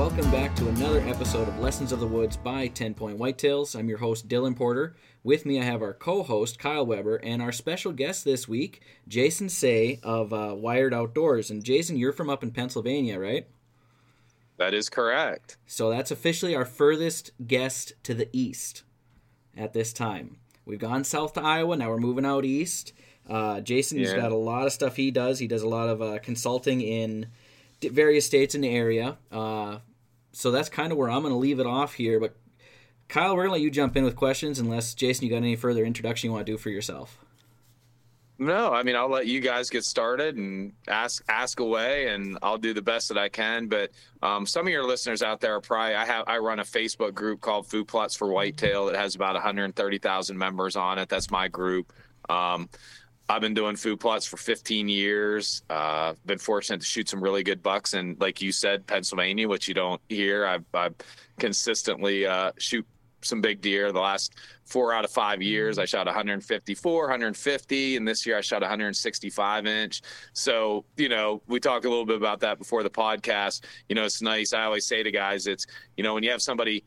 Welcome back to another episode of Lessons of the Woods by 10 Point Whitetails. I'm your host, Dylan Porter. With me, I have our co host, Kyle Weber, and our special guest this week, Jason Say of uh, Wired Outdoors. And Jason, you're from up in Pennsylvania, right? That is correct. So that's officially our furthest guest to the east at this time. We've gone south to Iowa, now we're moving out east. Uh, Jason's Yeah. got a lot of stuff he does. He does a lot of uh, consulting in various states in the area. Uh, so that's kind of where I'm going to leave it off here. But Kyle, we're going to let you jump in with questions unless, Jason, you got any further introduction you want to do for yourself. No, I mean I'll let you guys get started and ask ask away, and I'll do the best that I can. But um, some of your listeners out there are probably I have I run a Facebook group called Food Plots for Whitetail. It has about 130,000 members on it. That's my group. Um, I've been doing food plots for 15 years. Uh, been fortunate to shoot some really good bucks, and like you said, Pennsylvania, which you don't hear. I've, I've consistently uh, shoot some big deer. The last four out of five years, I shot 154, 150, and this year I shot 165 inch. So, you know, we talked a little bit about that before the podcast. You know, it's nice. I always say to guys, it's, you know, when you have somebody,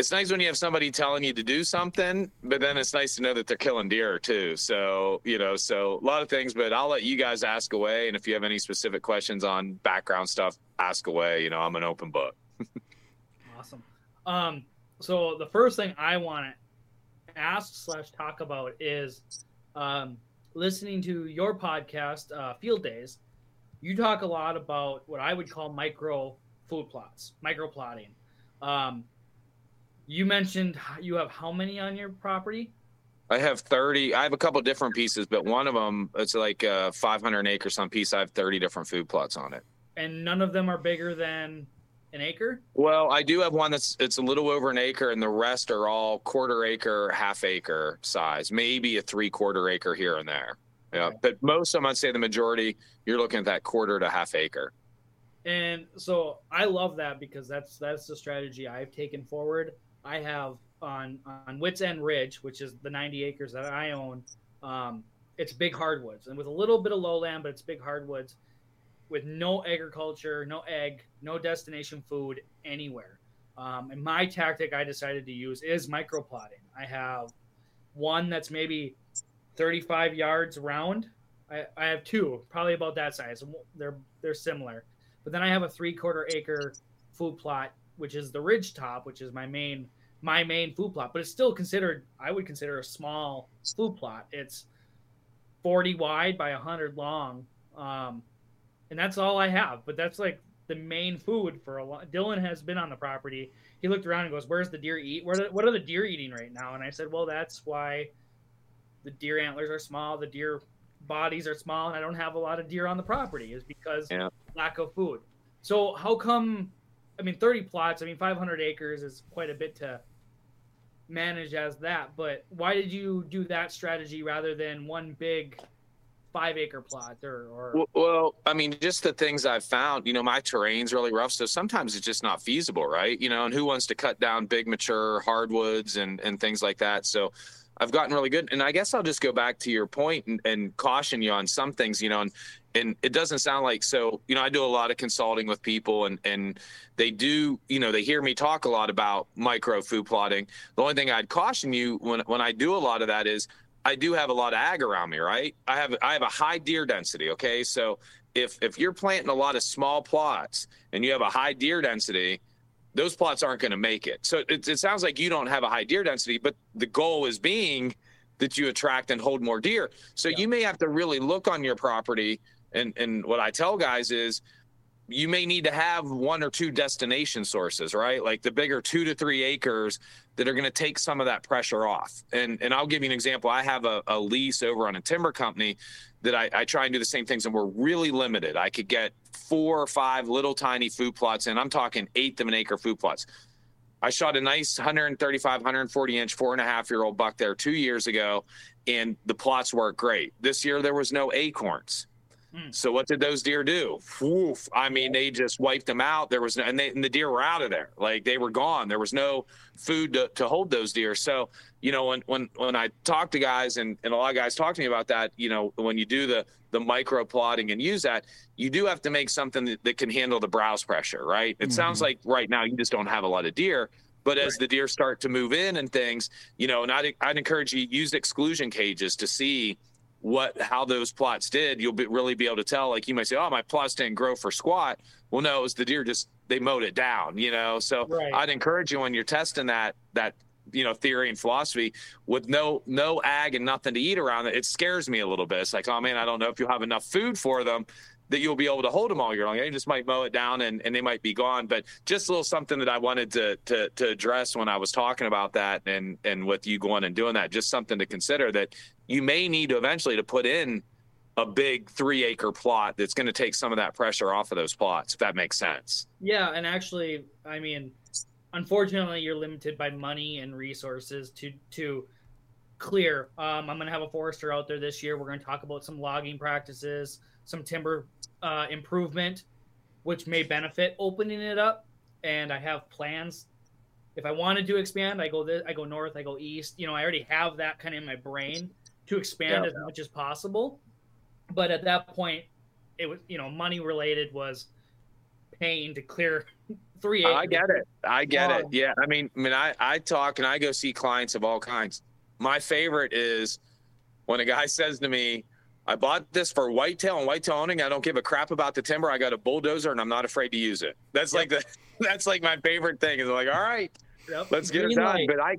it's nice when you have somebody telling you to do something, but then it's nice to know that they're killing deer too. So, you know, so a lot of things, but I'll let you guys ask away. And if you have any specific questions on background stuff, ask away. You know, I'm an open book. Awesome. Um, so the first thing I want to ask slash talk about is um, listening to your podcast, uh, Field Days. You talk a lot about what I would call micro food plots, micro plotting. Um, you mentioned you have how many on your property? I have 30. I have a couple different pieces, but one of them, it's like uh, a 500 acres some piece. I have 30 different food plots on it. And none of them are bigger than an acre? Well, I do have one that's it's a little over an acre, and the rest are all quarter acre, half acre size, maybe a three quarter acre here and there. Yeah, Okay. but most of them, I'd say the majority, you're looking at that quarter to half acre. And so I love that because that's that's the strategy I've taken forward. I have on on Wits End Ridge, which is the 90 acres that I own. Um, it's big hardwoods and with a little bit of lowland, but it's big hardwoods with no agriculture, no egg, no destination food anywhere. Um, and my tactic I decided to use is microplotting. I have one that's maybe 35 yards round. I, I have two, probably about that size. They're they're similar. But then I have a three quarter acre food plot, which is the ridge top, which is my main my main food plot. But it's still considered I would consider a small food plot. It's 40 wide by 100 long. Um, and that's all I have. But that's like the main food for a lot. Dylan has been on the property. He looked around and goes, "Where's the deer eat? Where what are the deer eating right now?" And I said, "Well, that's why the deer antlers are small, the deer bodies are small, and I don't have a lot of deer on the property is because Yeah. lack of food. So how come? I mean, 30 plots. I mean, 500 acres is quite a bit to manage as that. But why did you do that strategy rather than one big five acre plot or? or Well, I mean, just the things I've found, you know, my terrain's really rough. So sometimes it's just not feasible, right? You know, and who wants to cut down big, mature hardwoods and, and things like that? So I've gotten really good. And I guess I'll just go back to your point and, and caution you on some things, you know, and, and it doesn't sound like so, you know, I do a lot of consulting with people and, and they do, you know, they hear me talk a lot about micro food plotting. The only thing I'd caution you when, when I do a lot of that is I do have a lot of ag around me, right? I have I have a high deer density. Okay, so if if you're planting a lot of small plots and you have a high deer density, those plots aren't going to make it. So it, it sounds like you don't have a high deer density, but the goal is being that you attract and hold more deer. So Yeah. you may have to really look on your property. And and what I tell guys is you may need to have one or two destination sources, right? Like the bigger two to three acres that are going to take some of that pressure off. And and I'll give you an example. I have a, a lease over on a timber company that I, I try and do the same things, and we're really limited. I could get four or five little tiny food plots, and I'm talking eighth of an acre food plots. I shot a nice 135, 140 inch, four and a half year old buck there two years ago, and the plots worked great. This year there was no acorns. Mm. So what did those deer do? Oof. I mean, they just wiped them out. There was no, and, they, and the deer were out of there. Like they were gone. There was no food to, to hold those deer. So, you know, when, when, when I talk to guys and, and a lot of guys talk to me about that, you know, when you do the, the micro plotting and use that, you do have to make something that, that can handle the browse pressure, right? It mm-hmm. sounds like right now you just don't have a lot of deer, but as right. the deer start to move in and things, you know, and I'd, I'd encourage you use exclusion cages to see what how those plots did. You'll be, really be able to tell. Like you might say, "Oh, my plots didn't grow for squat." Well, no, it was the deer just they mowed it down. You know, so right. I'd encourage you when you're testing that that you know theory and philosophy with no no ag and nothing to eat around it. It scares me a little bit. It's like, oh man, I don't know if you'll have enough food for them that you'll be able to hold them all year long. You just might mow it down and, and they might be gone. But just a little something that I wanted to, to to address when I was talking about that and and with you going and doing that, just something to consider that you may need to eventually to put in a big three acre plot that's going to take some of that pressure off of those plots, if that makes sense. Yeah, and actually, I mean, unfortunately, you're limited by money and resources to to clear. Um, I'm going to have a forester out there this year. We're going to talk about some logging practices, some timber uh, improvement, which may benefit opening it up. And I have plans. If I wanted to expand, I go this, I go north, I go east. You know, I already have that kind of in my brain to expand yeah. as much as possible. But at that point, it was you know money related was paying to clear three. Acres. I get it. I get um, it. Yeah. I mean, I mean, I I talk and I go see clients of all kinds. My favorite is when a guy says to me, I bought this for whitetail and whitetail owning. I don't give a crap about the timber. I got a bulldozer and I'm not afraid to use it. That's yep. like the that's like my favorite thing. Is like, all right, yep. let's get Green it done. Light. But I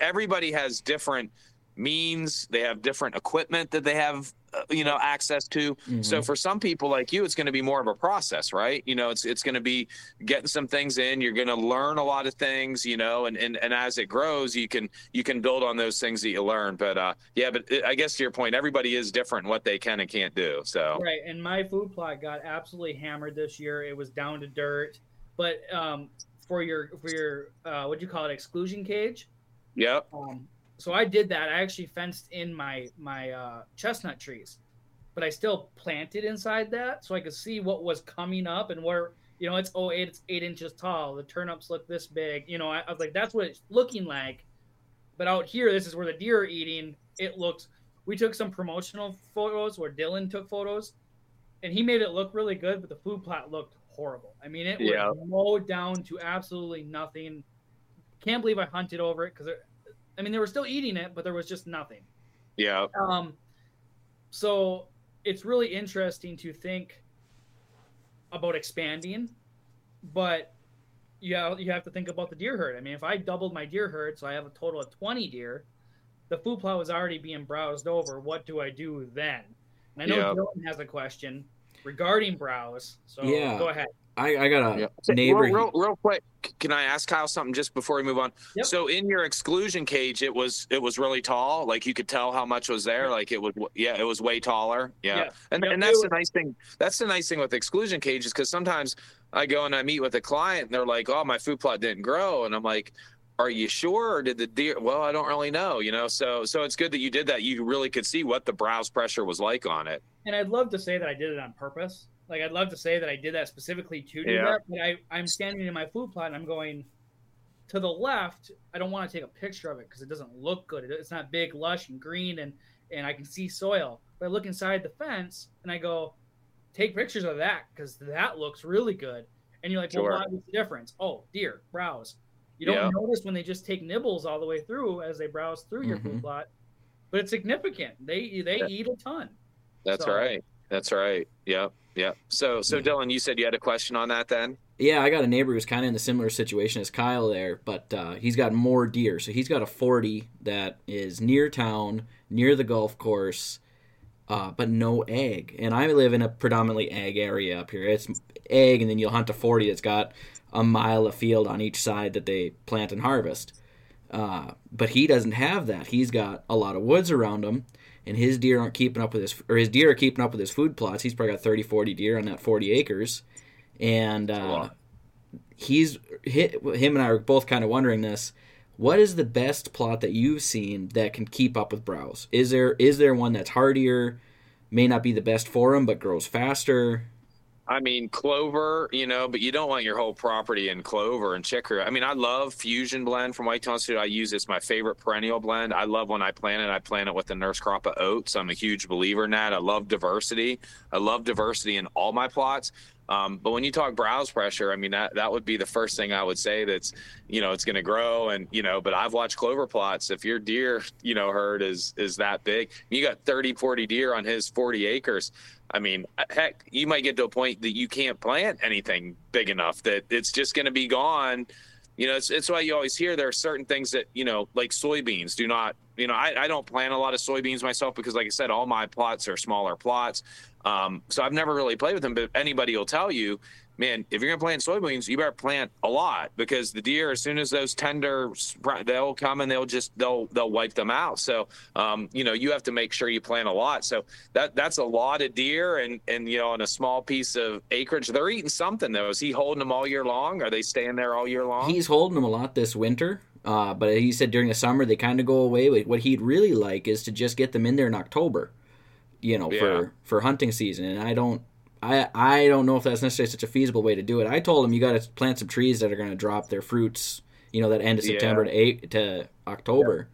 everybody has different means. They have different equipment that they have uh, you know access to. Mm-hmm. so for some people like you it's going to be more of a process right? You know it's it's going to be getting some things in you're going to learn a lot of things you know and, and and as it grows you can you can build on those things that you learn. But uh yeah but i guess to your point everybody is different what they can and can't do so. Right and my food plot got absolutely hammered this year. It was down to dirt. But um for your for your uh what do you call it exclusion cage? Yep. Um so I did that. I actually fenced in my my uh, chestnut trees, but I still planted inside that so I could see what was coming up and where you know it's oh eight it's eight inches tall. The turnips look this big. You know I, I was like that's what it's looking like, but out here this is where the deer are eating. It looks. We took some promotional photos where Dylan took photos, and he made it look really good, but the food plot looked horrible. I mean it yeah. was mowed down to absolutely nothing. Can't believe I hunted over it because I mean, they were still eating it, but there was just nothing. Yeah. Um, so it's really interesting to think about expanding, but you have, you have to think about the deer herd. I mean, if I doubled my deer herd, so I have a total of 20 deer, the food plot was already being browsed over. What do I do then? And I know yeah. Dylan has a question regarding browse. So yeah. go ahead. I, I got a yeah. neighbor. Real, real, real, quick, can I ask Kyle something just before we move on? Yep. So in your exclusion cage, it was it was really tall. Like you could tell how much was there. Like it was yeah, it was way taller. Yeah, yeah. and and that's the nice thing. That's the nice thing with exclusion cages because sometimes I go and I meet with a client and they're like, "Oh, my food plot didn't grow," and I'm like, are you sure or did the deer well i don't really know you know so so it's good that you did that you really could see what the browse pressure was like on it and i'd love to say that i did it on purpose like I'd love to say that I did that specifically to do yeah. that, but I, I'm standing in my food plot and I'm going to the left. I don't want to take a picture of it because it doesn't look good. It's not big, lush, and green, and and I can see soil. But I look inside the fence and I go, take pictures of that because that looks really good. And you're like, sure. well, what's the difference? Oh, deer, browse. You don't yeah. notice when they just take nibbles all the way through as they browse through your mm-hmm. food plot, but it's significant. They they yeah. eat a ton. That's so, right. That's right. Yep. Yeah. So, so Dylan, you said you had a question on that then? Yeah, I got a neighbor who's kind of in a similar situation as Kyle there, but uh, he's got more deer. So he's got a 40 that is near town, near the golf course, uh, but no ag. And I live in a predominantly ag area up here. It's ag, and then you'll hunt a 40 that's got a mile of field on each side that they plant and harvest. Uh, but he doesn't have that. He's got a lot of woods around him and his deer aren't keeping up with his or his deer are keeping up with his food plots. He's probably got 30, 40 deer on that 40 acres. And uh, he's him and I are both kind of wondering this. What is the best plot that you've seen that can keep up with browse? Is there is there one that's hardier? may not be the best for them, but grows faster. I mean, clover, you know, but you don't want your whole property in clover and chicory. I mean, I love Fusion Blend from Whitetail Institute. I use it's my favorite perennial blend. I love when I plant it. I plant it with the nurse crop of oats. I'm a huge believer in that. I love diversity. I love diversity in all my plots. Um, but when you talk browse pressure, I mean that that would be the first thing I would say. That's you know it's going to grow, and you know. But I've watched clover plots. If your deer you know herd is is that big, you got 30, 40 deer on his 40 acres. I mean, heck, you might get to a point that you can't plant anything big enough that it's just going to be gone. You know, it's, it's why you always hear there are certain things that, you know, like soybeans do not, you know, I, I don't plant a lot of soybeans myself because, like I said, all my plots are smaller plots. Um, so I've never really played with them, but anybody will tell you, man, if you're gonna plant soybeans, you better plant a lot because the deer, as soon as those tender, they'll come and they'll just they'll they'll wipe them out. So, um, you know, you have to make sure you plant a lot. So that that's a lot of deer, and and you know, on a small piece of acreage, they're eating something though. Is he holding them all year long? Are they staying there all year long? He's holding them a lot this winter. Uh, but he said during the summer they kind of go away. What he'd really like is to just get them in there in October you know, yeah. for for hunting season. And I don't I I don't know if that's necessarily such a feasible way to do it. I told him you got to plant some trees that are going to drop their fruits, you know, that end of September yeah. to eight to October.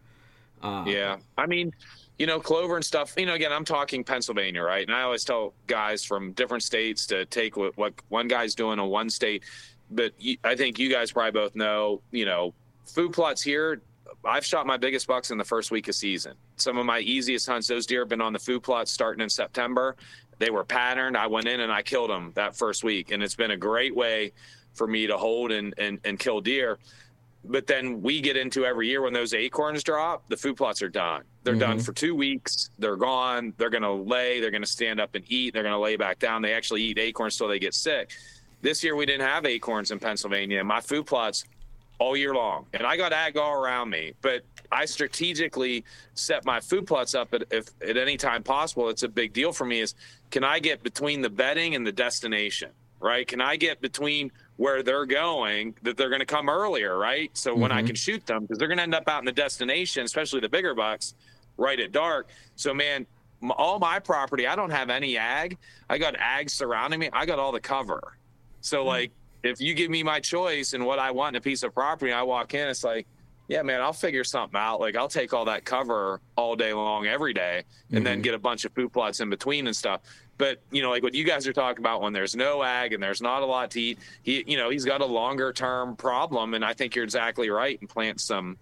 Yeah. Uh, yeah, I mean, you know, clover and stuff. You know, again, I'm talking Pennsylvania, right? And I always tell guys from different states to take what, what one guy's doing in one state. But I think you guys probably both know, you know, food plots here I've shot my biggest bucks in the first week of season. Some of my easiest hunts, those deer have been on the food plots starting in September. They were patterned. I went in and I killed them that first week. And it's been a great way for me to hold and, and, and kill deer. But then we get into every year when those acorns drop, the food plots are done. They're mm-hmm. done for two weeks. They're gone. They're going to lay. They're going to stand up and eat. They're going to lay back down. They actually eat acorns till they get sick. This year we didn't have acorns in Pennsylvania. My food plots all year long. And I got ag all around me, but I strategically set my food plots up at, if at any time possible. It's a big deal for me is can I get between the bedding and the destination, right? Can I get between where they're going that they're going to come earlier, right? So mm-hmm. when I mm-hmm. can shoot them because they're going to end up out in the destination, especially the bigger bucks, right at dark. So man, all my property, I don't have any ag. I got ag surrounding me. I got all the cover. So mm-hmm. like if you give me my choice and what I want in a piece of property, I walk in, it's like, yeah, man, I'll figure something out. Like I'll take all that cover all day long, every day, and mm-hmm. then get a bunch of food plots in between and stuff. But you know, like what you guys are talking about, when there's no ag and there's not a lot to eat, he, you know, he's got a longer term problem, and I think you're exactly right. And plant some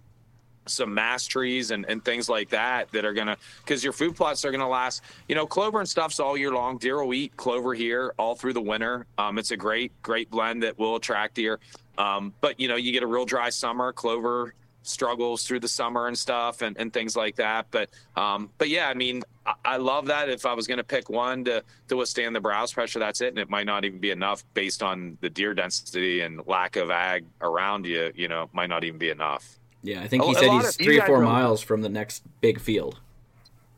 some mass trees and, and things like that that are gonna because your food plots are gonna last you know clover and stuff's all year long. Deer will eat clover here all through the winter. Um, it's a great great blend that will attract deer. Um, but you know you get a real dry summer clover struggles through the summer and stuff and, and things like that. But um, but yeah i mean I, love that if i was going to pick one to to withstand the browse pressure that's it and it might not even be enough based on the deer density and lack of ag around you you know might not even be enough yeah, I think he a, said a he's three or four miles from the next big field.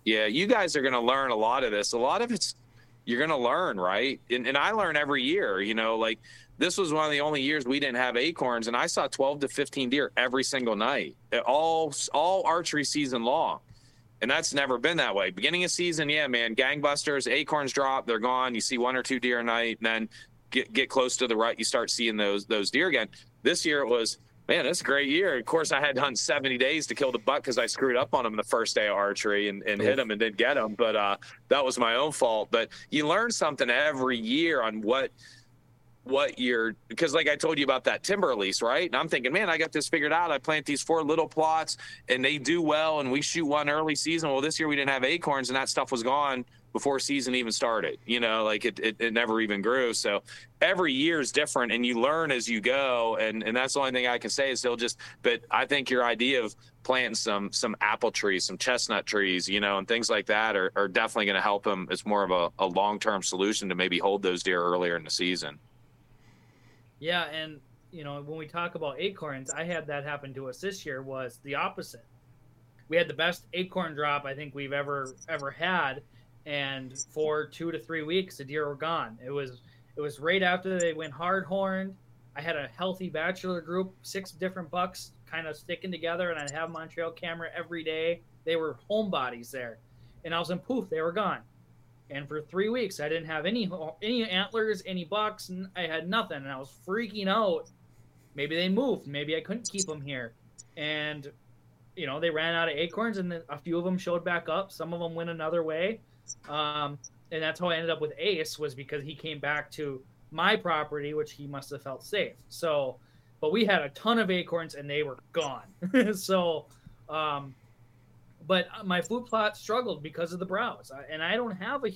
Yeah, you guys are going to learn a lot of this. A lot of it's you're going to learn, right? And, and I learn every year. You know, like this was one of the only years we didn't have acorns, and I saw 12 to 15 deer every single night, all all archery season long. And that's never been that way. Beginning of season, yeah, man, gangbusters, acorns drop, they're gone. You see one or two deer a night, and then get get close to the right, you start seeing those those deer again. This year it was man, that's a great year. Of course, I had to hunt 70 days to kill the buck because I screwed up on him the first day of archery and, and hit him and didn't get him. But uh, that was my own fault. But you learn something every year on what what you're because like I told you about that timber lease, right? And I'm thinking, man, I got this figured out. I plant these four little plots and they do well and we shoot one early season. Well, this year we didn't have acorns and that stuff was gone before season even started. You know, like it, it, it never even grew. So every year is different and you learn as you go. And, and that's the only thing I can say is they'll just, but I think your idea of planting some, some apple trees, some chestnut trees, you know, and things like that are, are definitely going to help them. It's more of a, a long-term solution to maybe hold those deer earlier in the season. Yeah. And, you know, when we talk about acorns, I had that happen to us this year was the opposite. We had the best acorn drop I think we've ever, ever had and for two to three weeks the deer were gone. It was it was right after they went hard horned. I had a healthy bachelor group, six different bucks kind of sticking together, and I'd have Montreal camera every day. They were homebodies there, and I was in poof, they were gone. And for three weeks, I didn't have any any antlers, any bucks, and I had nothing, and I was freaking out. Maybe they moved. Maybe I couldn't keep them here, and you know they ran out of acorns, and a few of them showed back up. Some of them went another way, um, and that's how I ended up with Ace was because he came back to my property, which he must have felt safe. So, but we had a ton of acorns, and they were gone. so. Um, but my food plot struggled because of the browse. And i don't have a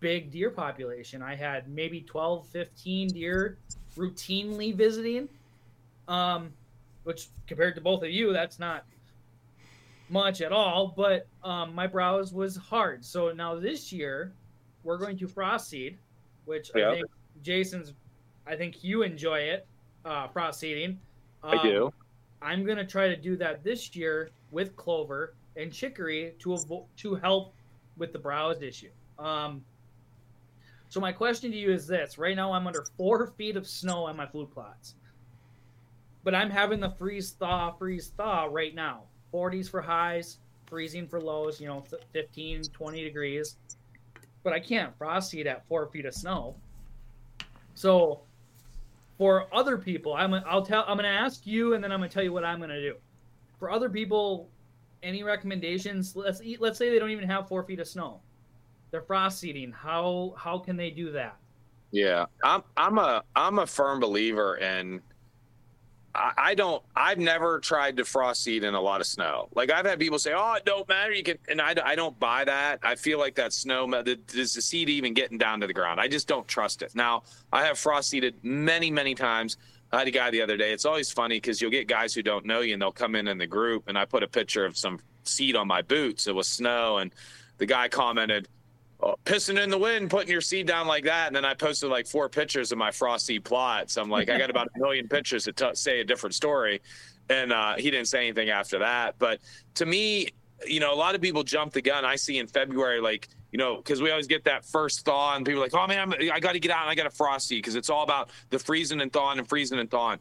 big deer population. I had maybe 12 15 deer routinely visiting. Um, which compared to both of you that's not much at all but um, my browse was hard. So now this year we're going to frost seed which i think jason's i think you enjoy it uh, frost seeding um, i do. I'm going to try to do that this year with clover and chicory to avo- to help with the browse issue. Um, so my question to you is this: Right now, I'm under four feet of snow on my food plots, but I'm having the freeze thaw, freeze thaw right now. 40s for highs, freezing for lows. You know, 15, 20 degrees. But I can't frost seed at four feet of snow. So, for other people, I'm I'll tell I'm going to ask you, and then I'm going to tell you what I'm going to do. For other people any recommendations? Let's eat. Let's say they don't even have four feet of snow. They're frost seeding. How how can they do that? Yeah, I'm I'm a I'm a firm believer in. I, don't. I've never tried to frost seed in a lot of snow. Like I've had people say, "Oh, it don't matter. You can," and I, I don't buy that. I feel like that snow. Does the seed even getting down to the ground? I just don't trust it. Now I have frost seeded many many times. I had a guy the other day. It's always funny because you'll get guys who don't know you and they'll come in in the group. And I put a picture of some seed on my boots. It was snow. And the guy commented, oh, pissing in the wind, putting your seed down like that. And then I posted like four pictures of my frosty plot. So I'm like, I got about a million pictures to t- say a different story. And uh, he didn't say anything after that. But to me, you know, a lot of people jump the gun. I see in February, like, you know, because we always get that first thaw, and people are like, oh man, I'm, i got to get out and I got a frost seed because it's all about the freezing and thawing and freezing and thawing.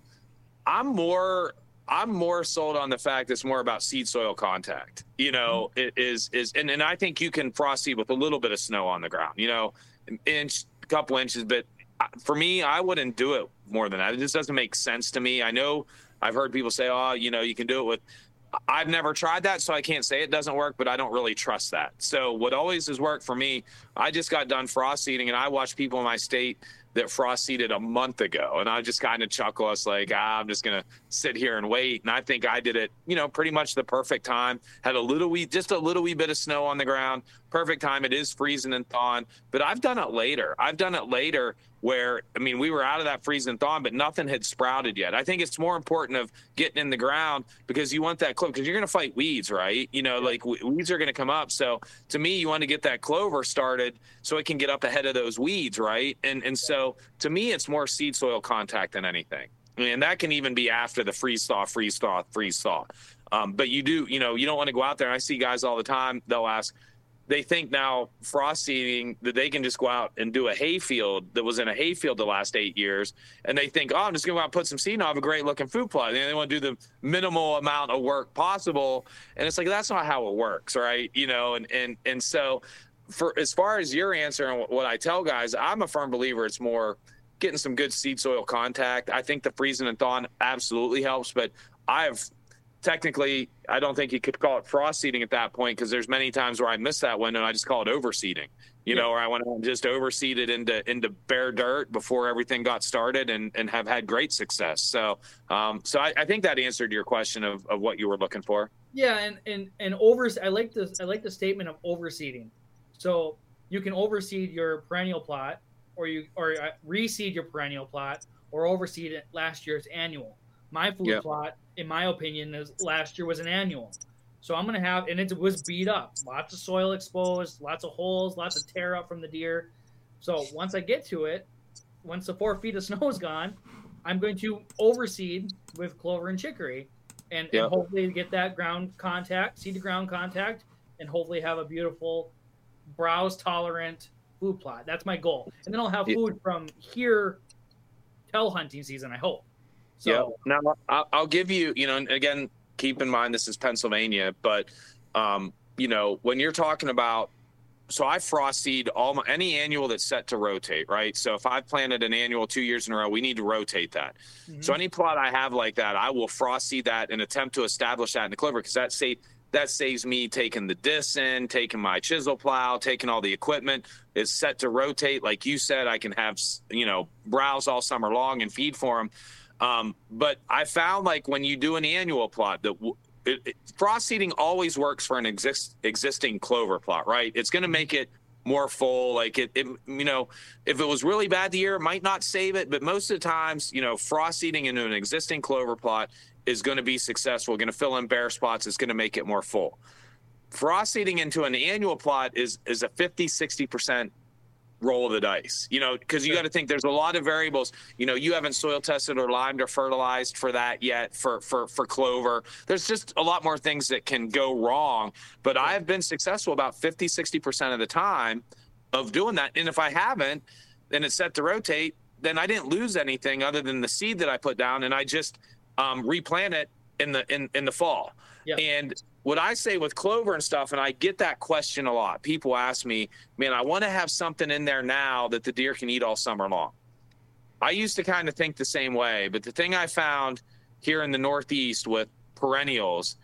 I'm more I'm more sold on the fact it's more about seed soil contact. You know, mm-hmm. it is is and, and I think you can frost seed with a little bit of snow on the ground. You know, inch, a couple inches, but uh, for me, I wouldn't do it more than that. It just doesn't make sense to me. I know I've heard people say, oh, you know, you can do it with I've never tried that, so I can't say it doesn't work, but I don't really trust that. So what always has worked for me, I just got done frost seeding and I watched people in my state that frost seeded a month ago. And I just kind of chuckle. I was like, ah, I'm just going to sit here and wait. And I think I did it, you know, pretty much the perfect time. Had a little wee, just a little wee bit of snow on the ground. Perfect time. It is freezing and thawing, but I've done it later. I've done it later where I mean we were out of that freeze and thaw, but nothing had sprouted yet. I think it's more important of getting in the ground because you want that clover because you're going to fight weeds, right? You know, like weeds are going to come up. So to me, you want to get that clover started so it can get up ahead of those weeds, right? And and so to me, it's more seed soil contact than anything, and that can even be after the freeze thaw, freeze thaw, freeze thaw. Um, but you do, you know, you don't want to go out there. And I see guys all the time. They'll ask they think now frost seeding that they can just go out and do a hayfield that was in a hayfield the last eight years, and they think, oh, I'm just going to go out and put some seed, and I'll have a great looking food plot. And they want to do the minimal amount of work possible, and it's like that's not how it works, right? You know, and and and so for as far as your answer and what I tell guys, I'm a firm believer it's more getting some good seed soil contact. I think the freezing and thawing absolutely helps, but I've technically, I don't think you could call it frost seeding at that point because there's many times where I miss that window and I just call it overseeding. You yeah. know, or I went and just overseeded into into bare dirt before everything got started and, and have had great success. So, um, so I, I think that answered your question of, of what you were looking for. Yeah, and and and over. I like this. I like the statement of overseeding. So you can overseed your perennial plot, or you or uh, reseed your perennial plot, or overseed it last year's annual. My food yep. plot, in my opinion, is last year was an annual. So I'm gonna have, and it was beat up, lots of soil exposed, lots of holes, lots of tear up from the deer. So once I get to it, once the four feet of snow is gone, I'm going to overseed with clover and chicory, and, yep. and hopefully get that ground contact, seed to ground contact, and hopefully have a beautiful browse tolerant food plot. That's my goal, and then I'll have food from here till hunting season. I hope. So yeah. Now I'll, I'll give you, you know, again, keep in mind this is Pennsylvania, but um, you know, when you're talking about so I frost seed all my any annual that's set to rotate, right? So if I've planted an annual two years in a row, we need to rotate that. Mm-hmm. So any plot I have like that, I will frost seed that and attempt to establish that in the clover because that say that saves me taking the disc in, taking my chisel plow, taking all the equipment. It's set to rotate, like you said. I can have you know browse all summer long and feed for them. Um, but I found like when you do an annual plot that it, it, frost seeding always works for an exist, existing clover plot, right? It's going to make it more full. Like it, it, you know, if it was really bad the year, it might not save it. But most of the times, you know, frost seeding into an existing clover plot is going to be successful, going to fill in bare spots, it's going to make it more full. Frost seeding into an annual plot is is a 50, 60% roll of the dice. You know, because you got to think there's a lot of variables. You know, you haven't soil tested or limed or fertilized for that yet for for for clover. There's just a lot more things that can go wrong. But I have been successful about 50, 60% of the time of doing that. And if I haven't, then it's set to rotate, then I didn't lose anything other than the seed that I put down and I just um, replant it in the in, in the fall. And what I say with clover and stuff, and I get that question a lot. People ask me, man, I want to have something in there now that the deer can eat all summer long. I used to kind of think the same way, but the thing I found here in the Northeast with perennials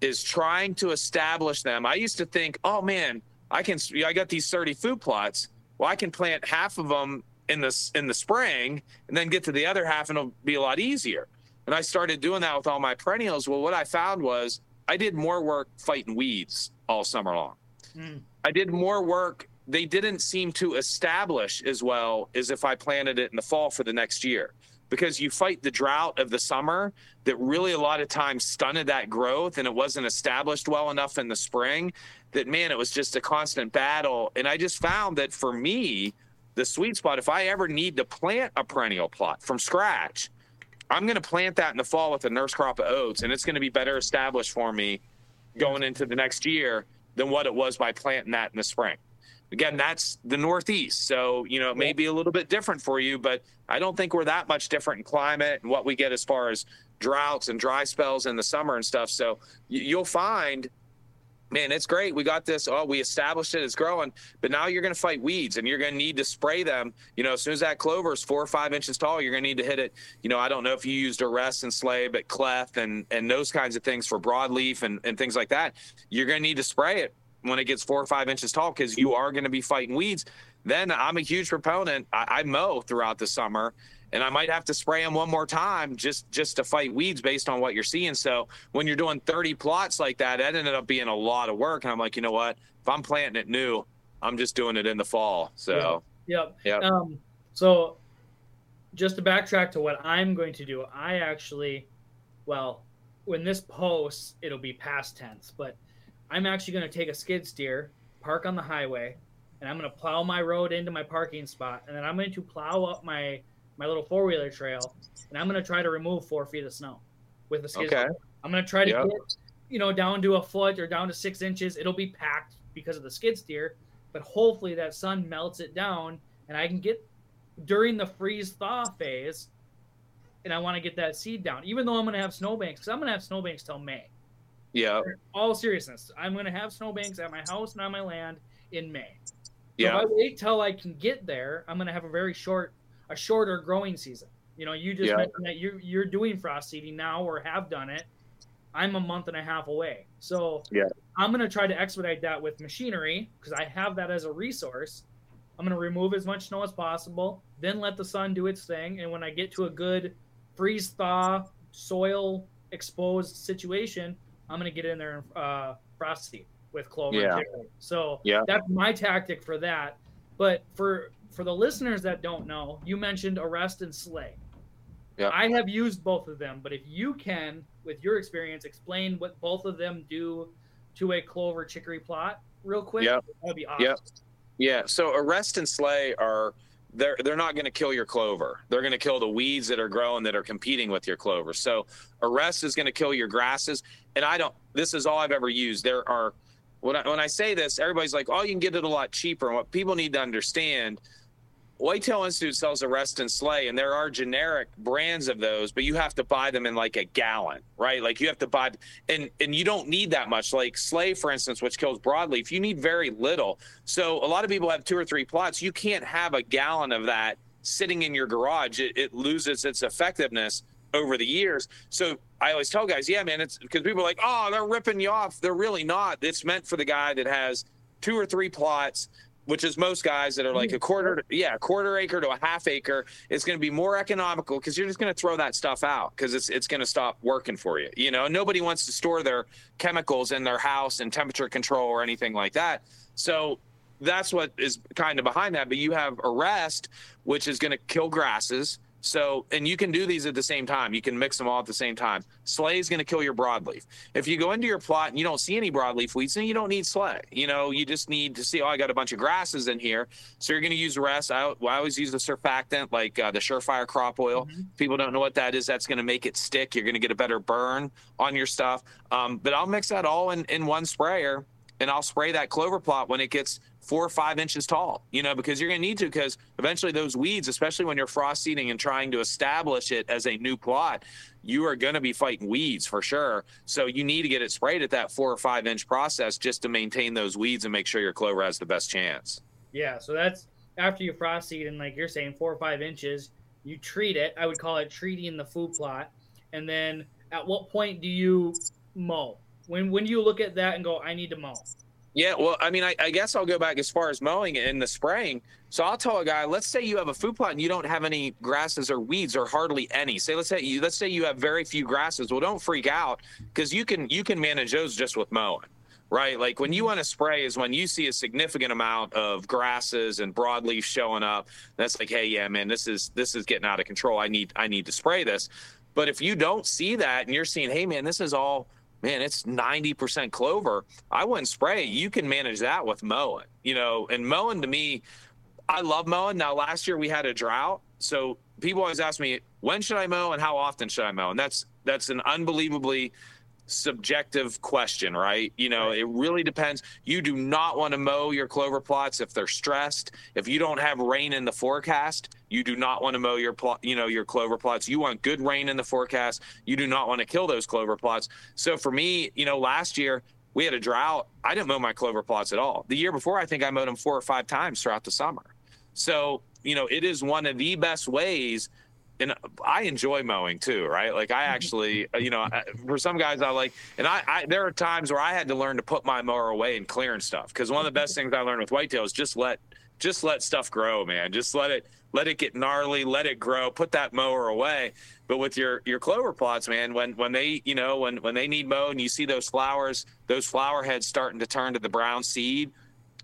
is trying to establish them. I used to think, oh man, I can, I got these 30 food plots. Well, I can plant half of them in the, in the spring and then get to the other half and it'll be a lot easier. And I started doing that with all my perennials. Well, what I found was I did more work fighting weeds all summer long. Mm. I did more work. They didn't seem to establish as well as if I planted it in the fall for the next year because you fight the drought of the summer that really a lot of times stunted that growth and it wasn't established well enough in the spring that man it was just a constant battle and i just found that for me the sweet spot if i ever need to plant a perennial plot from scratch I'm going to plant that in the fall with a nurse crop of oats, and it's going to be better established for me going into the next year than what it was by planting that in the spring. Again, that's the Northeast. So, you know, it may be a little bit different for you, but I don't think we're that much different in climate and what we get as far as droughts and dry spells in the summer and stuff. So you'll find man, it's great. We got this. Oh, we established it. It's growing. But now you're going to fight weeds and you're going to need to spray them. You know, as soon as that clover is four or five inches tall, you're going to need to hit it. You know, I don't know if you used arrest and slay, but cleft and, and those kinds of things for broadleaf and, and things like that. You're going to need to spray it when it gets four or five inches tall because you are going to be fighting weeds. Then I'm a huge proponent. I, I mow throughout the summer and I might have to spray them one more time just just to fight weeds based on what you're seeing. So when you're doing 30 plots like that, that ended up being a lot of work. And I'm like, you know what? If I'm planting it new, I'm just doing it in the fall. So yep, yep. yep. Um, so just to backtrack to what I'm going to do, I actually, well, when this posts, it'll be past tense, but I'm actually going to take a skid steer, park on the highway, and I'm going to plow my road into my parking spot, and then I'm going to plow up my my little four wheeler trail, and I'm gonna try to remove four feet of snow with a skid. Okay. I'm gonna try to yep. get you know down to a foot or down to six inches. It'll be packed because of the skid steer, but hopefully that sun melts it down, and I can get during the freeze thaw phase. And I want to get that seed down, even though I'm going to have snowbanks, because I'm going to have snowbanks till May. Yeah. All seriousness, I'm going to have snowbanks at my house and on my land in May. So yeah. If I wait till I can get there, I'm going to have a very short a shorter growing season. You know, you just yeah. mentioned that you you're doing frost seeding now or have done it. I'm a month and a half away, so yeah. I'm gonna try to expedite that with machinery because I have that as a resource. I'm gonna remove as much snow as possible, then let the sun do its thing, and when I get to a good freeze thaw soil exposed situation, I'm gonna get in there and uh, frost seed with clover. Yeah. So yeah. that's my tactic for that. But for for the listeners that don't know, you mentioned arrest and slay. Yeah. I have used both of them, but if you can, with your experience, explain what both of them do to a clover chicory plot real quick, yeah. that'd be awesome. Yeah. Yeah. So arrest and slay are they're they're not going to kill your clover. They're going to kill the weeds that are growing that are competing with your clover. So arrest is going to kill your grasses. And I don't. This is all I've ever used. There are when I, when I say this, everybody's like, "Oh, you can get it a lot cheaper." And what people need to understand Whitetail Institute sells Arrest and Slay, and there are generic brands of those, but you have to buy them in like a gallon, right? Like you have to buy, and and you don't need that much. Like Slay, for instance, which kills broadleaf, you need very little. So a lot of people have two or three plots. You can't have a gallon of that sitting in your garage. It, it loses its effectiveness over the years. So I always tell guys, yeah, man, it's because people are like, oh, they're ripping you off. They're really not. It's meant for the guy that has two or three plots which is most guys that are like a mm. quarter, yeah, a quarter acre to a half acre, it's going to be more economical because you're just going to throw that stuff out because it's it's going to stop working for you. You know, nobody wants to store their chemicals in their house and temperature control or anything like that. So that's what is kind of behind that. But you have arrest, which is going to kill grasses. So, and you can do these at the same time. You can mix them all at the same time. Slay is going to kill your broadleaf. If you go into your plot and you don't see any broadleaf weeds, then you don't need slay. You know, you just need to see, oh, I got a bunch of grasses in here. So you're going to use rest. I, I always use a surfactant like uh, the Surefire crop oil. Mm-hmm. People don't know what that is. That's going to make it stick. You're going to get a better burn on your stuff. Um, but I'll mix that all in, in one sprayer and I'll spray that clover plot when it gets four or five inches tall, you know, because you're going to need to, because eventually those weeds, especially when you're frost seeding and trying to establish it as a new plot, you are going to be fighting weeds for sure. So you need to get it sprayed at that four or five inch process just to maintain those weeds and make sure your clover has the best chance. Yeah. So that's after you frost seed and like you're saying four or five inches, you treat it. I would call it treating the food plot. And then at what point do you mow? When when you look at that and go, I need to mow? Yeah, well, I mean, I, I, guess I'll go back as far as mowing in the spraying. So I'll tell a guy, let's say you have a food plot and you don't have any grasses or weeds or hardly any. Say let's say you let's say you have very few grasses. Well, don't freak out because you can you can manage those just with mowing. Right, like when you mm-hmm. want to spray is when you see a significant amount of grasses and broadleaf showing up. That's like, hey, yeah, man, this is this is getting out of control. I need I need to spray this. But if you don't see that and you're seeing, hey, man, this is all man, it's 90% clover. I wouldn't spray. You can manage that with mowing, you know, and mowing to me, I love mowing. Now, last year we had a drought. So people always ask me, when should I mow and how often should I mow? And that's, that's an unbelievably subjective question, right? You know, it really depends. You do not want to mow your clover plots if they're stressed. If you don't have rain in the forecast, you do not want to mow your plot, you know, your clover plots. You want good rain in the forecast. You do not want to kill those clover plots. So for me, you know, last year we had a drought. I didn't mow my clover plots at all. The year before, I think I mowed them four or five times throughout the summer. So, you know, it is one of the best ways and I enjoy mowing too, right? Like I actually, uh, you know, for some guys I like, and I, I, there are times where I had to learn to put my mower away and clearing stuff because one of the best things I learned with whitetail is just let, just let stuff grow, man. Just let it, let it get gnarly, let it grow, put that mower away. But with your your clover plots, man, when when they, you know, when when they need mowed and you see those flowers, those flower heads starting to turn to the brown seed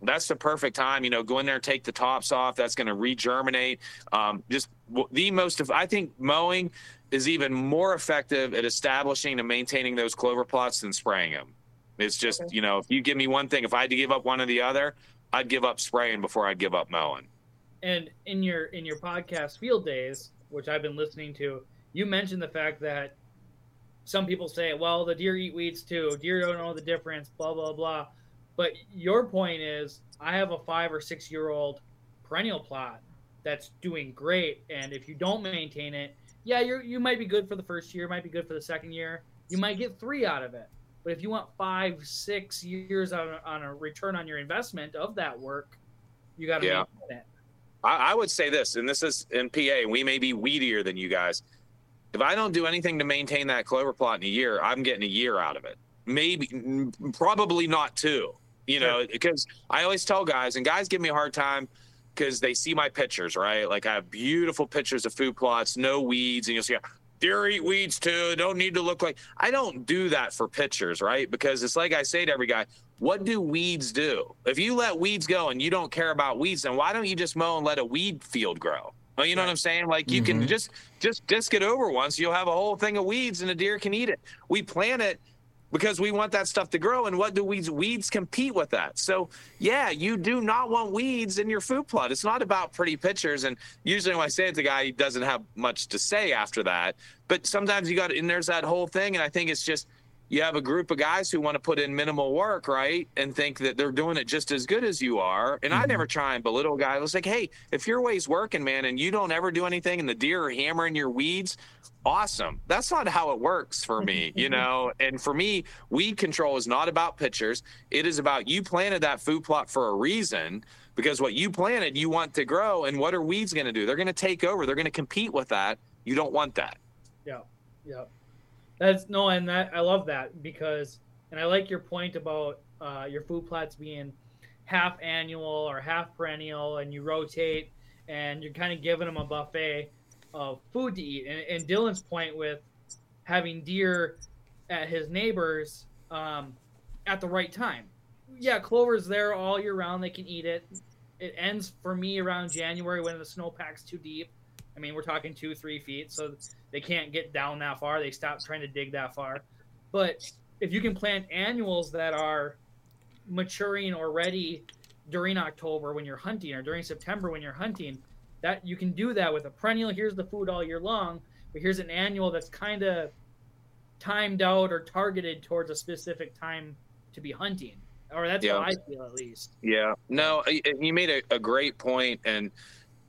that's the perfect time. You know, go in there, and take the tops off. That's going to regerminate. Um, just the most of, I think mowing is even more effective at establishing and maintaining those clover plots than spraying them. It's just, you know, if you give me one thing, if I had to give up one or the other, I'd give up spraying before I'd give up mowing. And in your in your podcast field days, which I've been listening to, you mentioned the fact that some people say, well, the deer eat weeds too. Deer don't know the difference, blah blah blah. But your point is, I have a five or six year old perennial plot that's doing great, and if you don't maintain it, yeah, you you might be good for the first year, might be good for the second year. You might get three out of it. But if you want five, six years on a, on a return on your investment of that work, you got to yeah. maintain it. I, I would say this, and this is in PA. We may be weedier than you guys. If I don't do anything to maintain that clover plot in a year, I'm getting a year out of it. Maybe, probably not two you know, because I always tell guys, and guys give me a hard time because they see my pictures, right? Like I have beautiful pictures of food plots, no weeds, and you'll see deer eat weeds too. Don't need to look like I don't do that for pictures, right? Because it's like I say to every guy, what do weeds do? If you let weeds go and you don't care about weeds, then why don't you just mow and let a weed field grow? Well, you know right. what I'm saying? Like you mm-hmm. can just just disc it over once, you'll have a whole thing of weeds and a deer can eat it. We plant it because we want that stuff to grow. And what do weeds? Weeds compete with that. So yeah, you do not want weeds in your food plot. It's not about pretty pictures. And usually when I say it to guy, he doesn't have much to say after that. But sometimes you got, and there's that whole thing. And I think it's just, you have a group of guys who want to put in minimal work, right? And think that they're doing it just as good as you are. And mm-hmm. I never try and belittle guys. I was like, hey, if your way's working, man, and you don't ever do anything and the deer are hammering your weeds, awesome. That's not how it works for me, you know. And for me, weed control is not about pitchers. It is about you planted that food plot for a reason because what you planted, you want to grow. And what are weeds going to do? They're going to take over. They're going to compete with that. You don't want that. Yeah, yeah. That's no, and that I love that because, and I like your point about uh, your food plots being half annual or half perennial, and you rotate, and you're kind of giving them a buffet of food to eat. And, and Dylan's point with having deer at his neighbors um, at the right time. Yeah, clover's there all year round. They can eat it. It ends for me around January when the snowpack's too deep. I mean, we're talking two, three feet, so they can't get down that far. They stop trying to dig that far. But if you can plant annuals that are maturing or ready during October when you're hunting or during September when you're hunting, that you can do that with a perennial. Here's the food all year long, but here's an annual that's kind of timed out or targeted towards a specific time to be hunting. Or that's yeah. how I feel at least. Yeah. No, you made a, a great point, and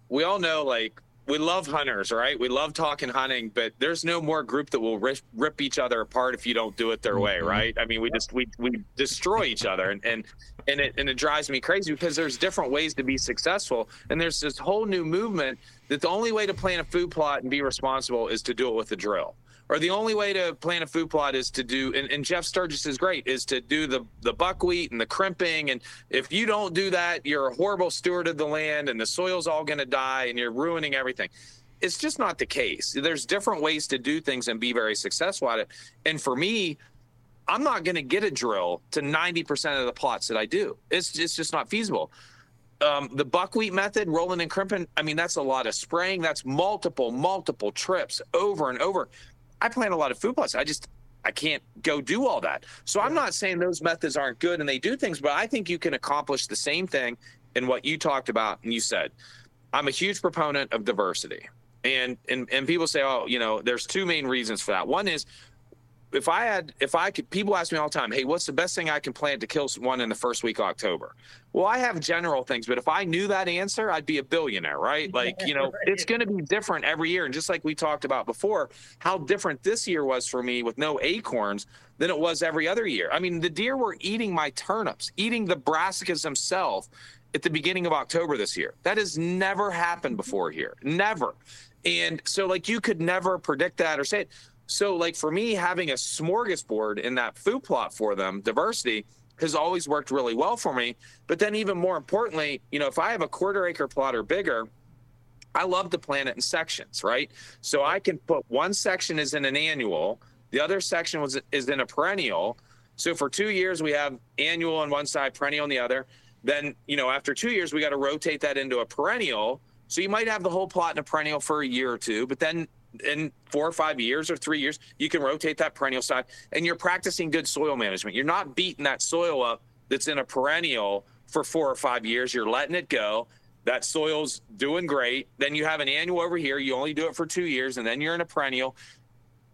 we all know like we love hunters, right? We love talking hunting, but there's no more group that will rip, rip each other apart if you don't do it their way, mm-hmm. right? I mean, we just we we destroy each other, and and and it and it drives me crazy because there's different ways to be successful, and there's this whole new movement that the only way to plan a food plot and be responsible is to do it with a drill or the only way to plant a food plot is to do and, and, jeff sturgis is great is to do the the buckwheat and the crimping. And if you don't do that you're a horrible steward of the land and the soil's all going to die and you're ruining everything. It's just not the case. There's different ways to do things and be very successful at it. And for me i'm not going to get a drill to 90% of the plots that i do. It's, it's just not feasible. Um, the buckwheat method, rolling and crimping, I mean, that's a lot of spraying. That's multiple, multiple trips over and over. I plant a lot of food plots. I just I can't go do all that. So I'm not saying those methods aren't good and they do things, but I think you can accomplish the same thing in what you talked about and you said. I'm a huge proponent of diversity. And and and people say, "Oh, you know, there's two main reasons for that. One is if I had, if I could, people ask me all the time, hey, what's the best thing I can plant to kill one in the first week of October? Well, I have general things, but if I knew that answer, I'd be a billionaire, right? Like, you know, it's going to be different every year. And just like we talked about before, how different this year was for me with no acorns than it was every other year. I mean, the deer were eating my turnips, eating the brassicas themselves at the beginning of October this year. That has never happened mm-hmm. before here. Never. And so, like, you could never predict that or say it. So, like for me, having a smorgasbord in that food plot for them, diversity has always worked really well for me. But then, even more importantly, you know, if I have a quarter acre plot or bigger, I love to plant it in sections, right? So I can put one section is in an annual, the other section was is in a perennial. So for two years we have annual on one side, perennial on the other. Then you know after two years we got to rotate that into a perennial. So you might have the whole plot in a perennial for a year or two, but then in four or five years or three years, you can rotate that perennial side and you're practicing good soil management. You're not beating that soil up that's in a perennial for four or five years. You're letting it go. That soil's doing great. Then you have an annual over here. You only do it for two years and then you're in a perennial.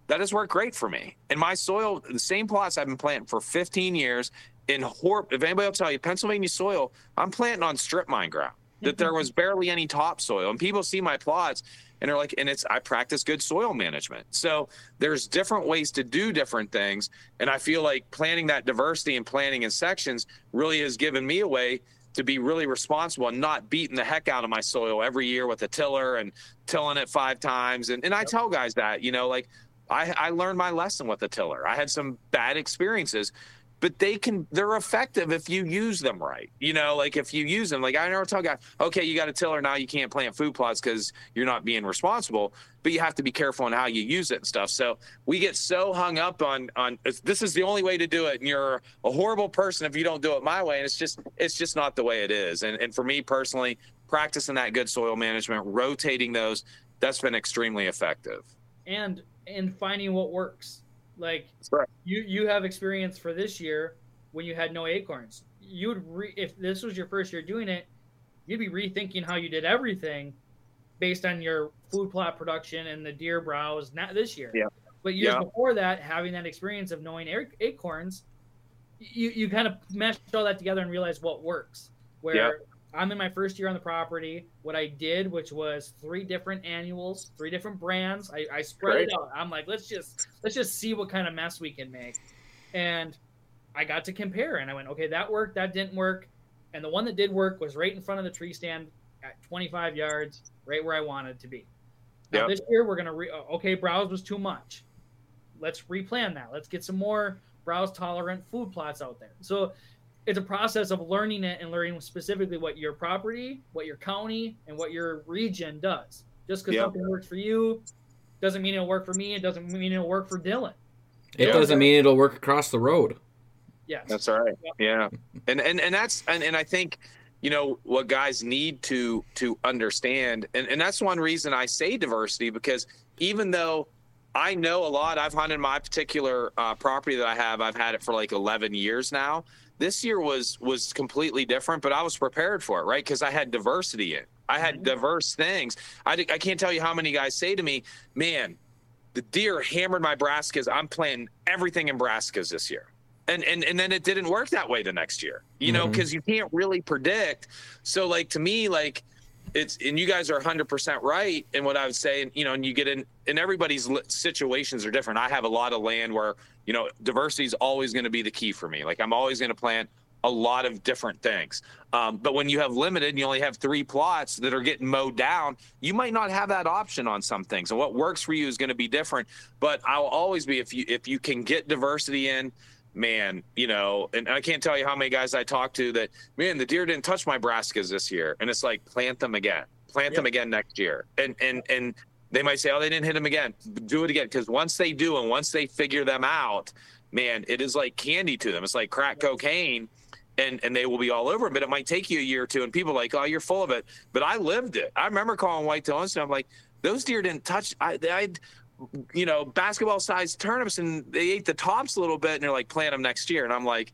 That has worked great for me. And my soil, the same plots I've been planting for 15 years in Hor- if anybody will tell you, Pennsylvania soil, I'm planting on strip mine ground that there was barely any topsoil. And people see my plots and they're like, and it's I practice good soil management. So there's different ways to do different things. And I feel like planning that diversity and planning in sections really has given me a way to be really responsible and not beating the heck out of my soil every year with a tiller and tilling it five times. And and I tell guys that, you know, like I, I learned my lesson with the tiller. I had some bad experiences, but they can they're effective if you use them right. You know, like if you use them, like I never tell guys, okay, you got a tiller now, you can't plant food plots because you're not being responsible, but you have to be careful on how you use it and stuff. So we get so hung up on on this is the only way to do it, and you're a horrible person if you don't do it my way, and it's just it's just not the way it is. And and for me personally, practicing that good soil management, rotating those, that's been extremely effective. And and finding what works like right. you you have experience for this year when you had no acorns. You'd re- if this was your first year doing it, you'd be rethinking how you did everything based on your food plot production and the deer browse not this year. Yeah. But years Yeah. before that, having that experience of knowing ac- acorns, you you kind of meshed all that together and realize what works. Where Yeah. I'm in my first year on the property. What I did, which was three different annuals, three different brands. I, I spread it out. I'm like, let's just let's just see what kind of mess we can make. And I got to compare, and I went, okay, that worked, that didn't work, and the one that did work was right in front of the tree stand at 25 yards, right where I wanted to be. Now Yep. this year we're gonna re- uh, okay, browse was too much. Let's replan that. Let's get some more browse tolerant food plots out there. So it's a process of learning it and learning specifically what your property, what your county, and what your region does. Just because Yep. something works for you doesn't mean it'll work for me. It doesn't mean it'll work for Dylan. It Yeah. doesn't mean it'll work across the road. Yes. That's all right. Yep. Yeah. And and and that's and, and I think you know what guys need to to understand and and that's one reason I say diversity because even though I know a lot I've hunted my particular uh, property that I have I've had it for like 11 years now. This year was was completely different, but I was prepared for it, right? Because I had diversity in. I had Mhm. diverse things. I, I can't tell you how many guys say to me, "Man, the deer hammered my brassicas. I'm planting everything in brassicas this year." And, and and then it didn't work that way the next year, you know, Mhm. because you can't really predict. So like to me, like it's and you guys are 100% right in what I would say, and you know, and you get in and everybody's situations are different. I have a lot of land where you know diversity is always going to be the key for me. Like I'm always going to plant a lot of different things. Um, but when you have limited, and you only have three plots that are getting mowed down. You might not have that option on some things, and what works for you is going to be different. But I'll always be if you if you can get diversity in, man, you know, and I can't tell you how many guys I talked to that, man, the deer didn't touch my brassicas this year, and it's like plant them again, plant them again next year, and and and they might say, oh, they didn't hit them again, do it again, because once they do, and once they figure them out, man, it is like candy to them. It's like crack cocaine. And, and they will be all over it, but it might take you a year or two. And people are like, oh, you're full of it. But I lived it. I remember calling Whitetail Institute. I'm like, those deer didn't touch. I, I you know, basketball sized turnips and they ate the tops a little bit and they're like, plant them next year. And I'm like,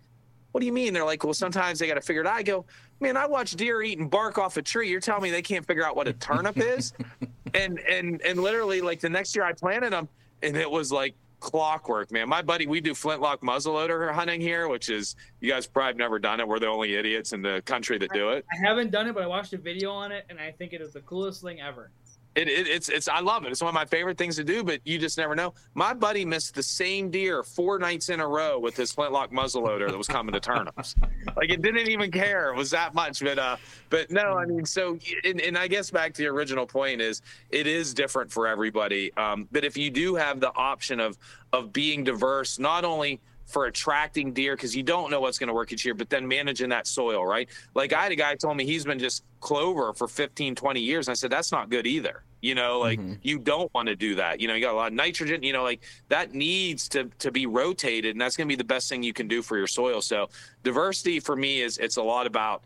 what do you mean? They're like, well, sometimes they got to figure it out. I go, man, I watch deer eating bark off a tree. You're telling me they can't figure out what a turnip is? and, and, and literally like the next year I planted them and it was like clockwork, man. My buddy, we do flintlock muzzleloader hunting here, which is, you guys probably have never done it. We're the only idiots in the country that do it. I haven't done it, but I watched a video on it, and I think it is the coolest thing ever. It, it, it's it's I love it. It's one of my favorite things to do, but you just never know. My buddy missed the same deer four nights in a row with his flintlock muzzleloader that was coming to turnips. like it didn't even care. It was that much. But uh, but no, I mean, so and, and I guess back to the original point is it is different for everybody. Um, but if you do have the option of of being diverse, not only for attracting deer because you don't know what's going to work each year, but then managing that soil, right? Like I had a guy told me he's been just clover for 15, 20 years. And I said, that's not good either. You know, like Mhm. you don't want to do that. You know, you got a lot of nitrogen, you know, like that needs to, to be rotated and that's going to be the best thing you can do for your soil. So diversity for me is, it's a lot about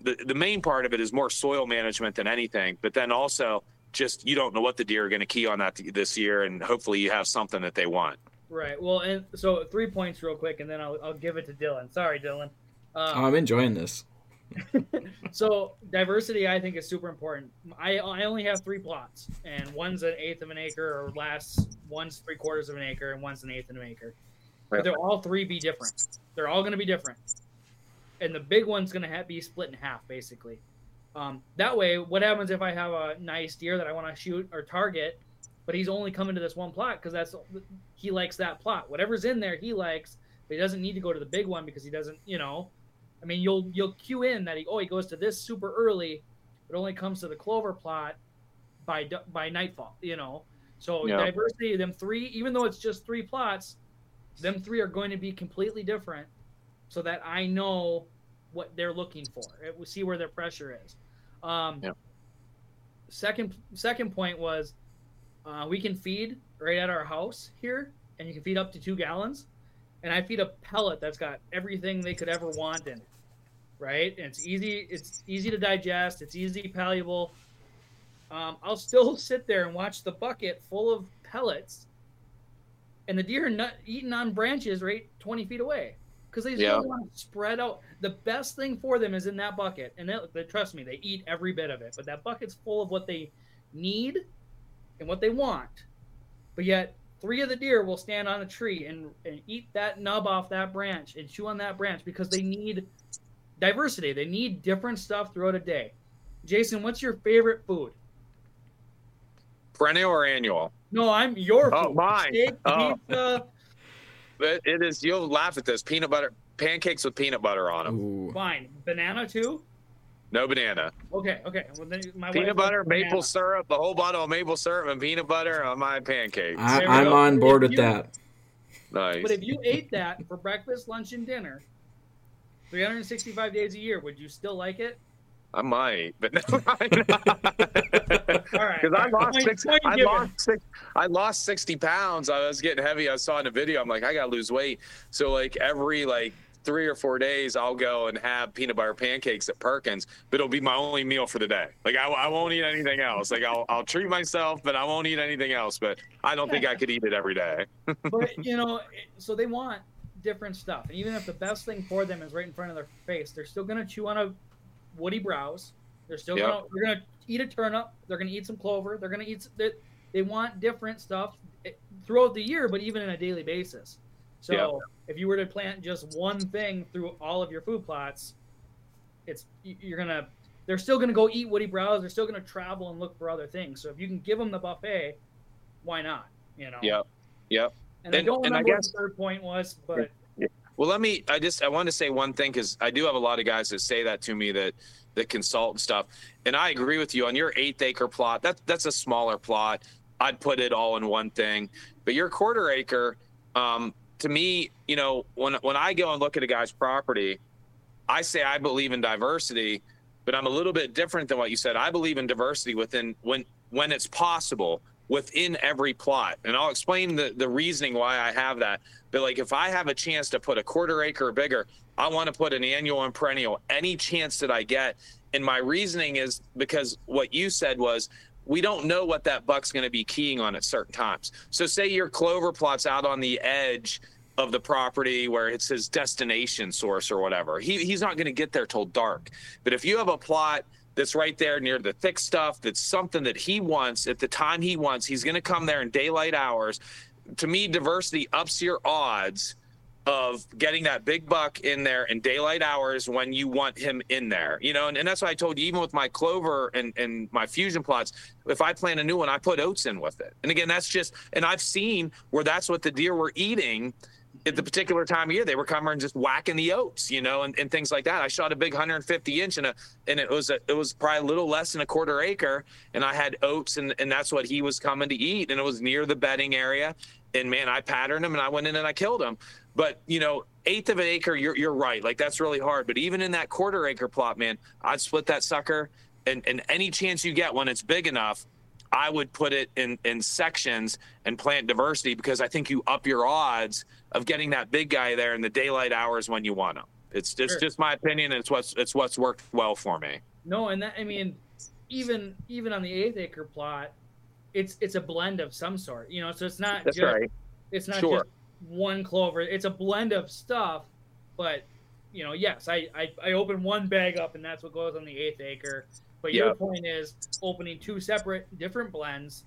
the, the main part of it is more soil management than anything, but then also just, you don't know what the deer are going to key on that th- this year. And hopefully you have something that they want. Right. Well, and so three points real quick, and then I'll, I'll give it to Dylan. Sorry, Dylan. Oh, Um, I'm enjoying this. so diversity, I think, is super important. I I only have three plots, and one's an eighth of an acre, or last one's three quarters of an acre, and one's an eighth of an acre. But they're all three be different. They're all going to be different, and the big one's going to have, be split in half, basically. Um, that way, what happens if I have a nice deer that I want to shoot or target, but he's only coming to this one plot because that's he likes that plot. Whatever's in there, he likes, but he doesn't need to go to the big one because he doesn't, you know. I mean, you'll you'll cue in that he oh he goes to this super early, but only comes to the clover plot by by nightfall, you know. So Yeah. diversity of them three, even though it's just three plots, them three are going to be completely different, so that I know what they're looking for. It, we see where their pressure is. Um, Yeah. Second second point was uh, we can feed right at our house here, and you can feed up to two gallons. And I feed a pellet that's got everything they could ever want in it, right? And it's easy. It's easy to digest. It's easy palatable. Um, I'll still sit there and watch the bucket full of pellets, and the deer are not eating on branches right 20 feet away because they just Yeah. want to spread out. The best thing for them is in that bucket, and they, they trust me, they eat every bit of it. But that bucket's full of what they need and what they want. But yet, three of the deer will stand on a tree and, and eat that nub off that branch and chew on that branch because they need diversity. They need different stuff throughout a day. Jason, what's your favorite food? Perennial or annual? No, I'm your Oh, food. mine. Steak, Oh. pizza, It, it is. You'll laugh at this. Peanut butter pancakes with peanut butter on them. Ooh. fine. Banana too? No banana. Okay, okay. Well, then my Peanut likes butter, banana. maple syrup, the whole bottle of maple syrup and peanut butter on my pancakes. I, I'm go. on board with you- that. nice. But if you ate that for breakfast, lunch, and dinner, 365 days a year, would you still like it? I might, but no. All right. Because I lost Point- six. I lost six. I lost sixty pounds. I was getting heavy. I saw in the video. I'm like, I gotta lose weight. So like every like three or four days, I'll go and have peanut butter pancakes at Perkins, but it'll be my only meal for the day. Like I, I won't eat anything else. Like I'll I'll treat myself, but I won't eat anything else. But I don't think I could eat it every day. but you know, so they want different stuff, and even if the best thing for them is right in front of their face, they're still gonna chew on a woody browse. They're still Yep. gonna they're gonna eat a turnip. They're gonna eat some clover. They're gonna eat. They, they want different stuff eh, throughout the year, but even on a daily basis. So Yep. If you were to plant just one thing through all of your food plots, it's you're gonna. They're still gonna go eat woody browse. They're still gonna travel and look for other things. So if you can give them the buffet, why not? You know. Yep. Yep. And, I don't and I remember what guess- the third point was, but Well, let me. I just I want to say one thing because I do have a lot of guys that say that to me that that consult and stuff, and I agree with you on your eighth acre plot. That that's a smaller plot. I'd put it all in one thing, but your quarter acre, um, to me, you know, when when I go and look at a guy's property, I say I believe in diversity, but I'm a little bit different than what you said. I believe in diversity within when when it's possible within every plot. And I'll explain the, the reasoning why I have that. But like if I have a chance to put a quarter acre or bigger, I want to put an annual and perennial any chance that I get. And my reasoning is because what you said was we don't know what that buck's going to be keying on at certain times. So say your clover plot's out on the edge of the property where it's his destination source or whatever. He, he's not going to get there till dark. But if you have a plot that's right there near the thick stuff, that's something that he wants at the time he wants, he's going to come there in daylight hours. To me, diversity ups your odds of getting that big buck in there in daylight hours when you want him in there. You know, and, and that's why I told you, even with my clover and, and my fusion plots, if I plant a new one, I put oats in with it. And again, that's just, and I've seen where that's what the deer were eating at the particular time of year. They were coming and just whacking the oats, you know, and, and things like that. I shot a big 150 inch and a, and it was a, it was probably a little less than a quarter acre, and I had oats, and and that's what he was coming to eat, and it was near the bedding area. And man, I patterned him, and I went in and I killed him. But you know, eighth of an acre, you're you're right. Like that's really hard. But even in that quarter acre plot, man, I'd split that sucker, and and any chance you get when it's big enough, I would put it in in sections and plant diversity because I think you up your odds of getting that big guy there in the daylight hours when you want him. It's it's Sure. just my opinion, and it's what's it's what's worked well for me. no, and that I mean, even even on the eighth acre plot, it's it's a blend of some sort. You know, so it's not That's just right. it's not Sure. just one clover. It's a blend of stuff, but you know, yes, I, I I open one bag up and that's what goes on the eighth acre. But your point is opening two separate different blends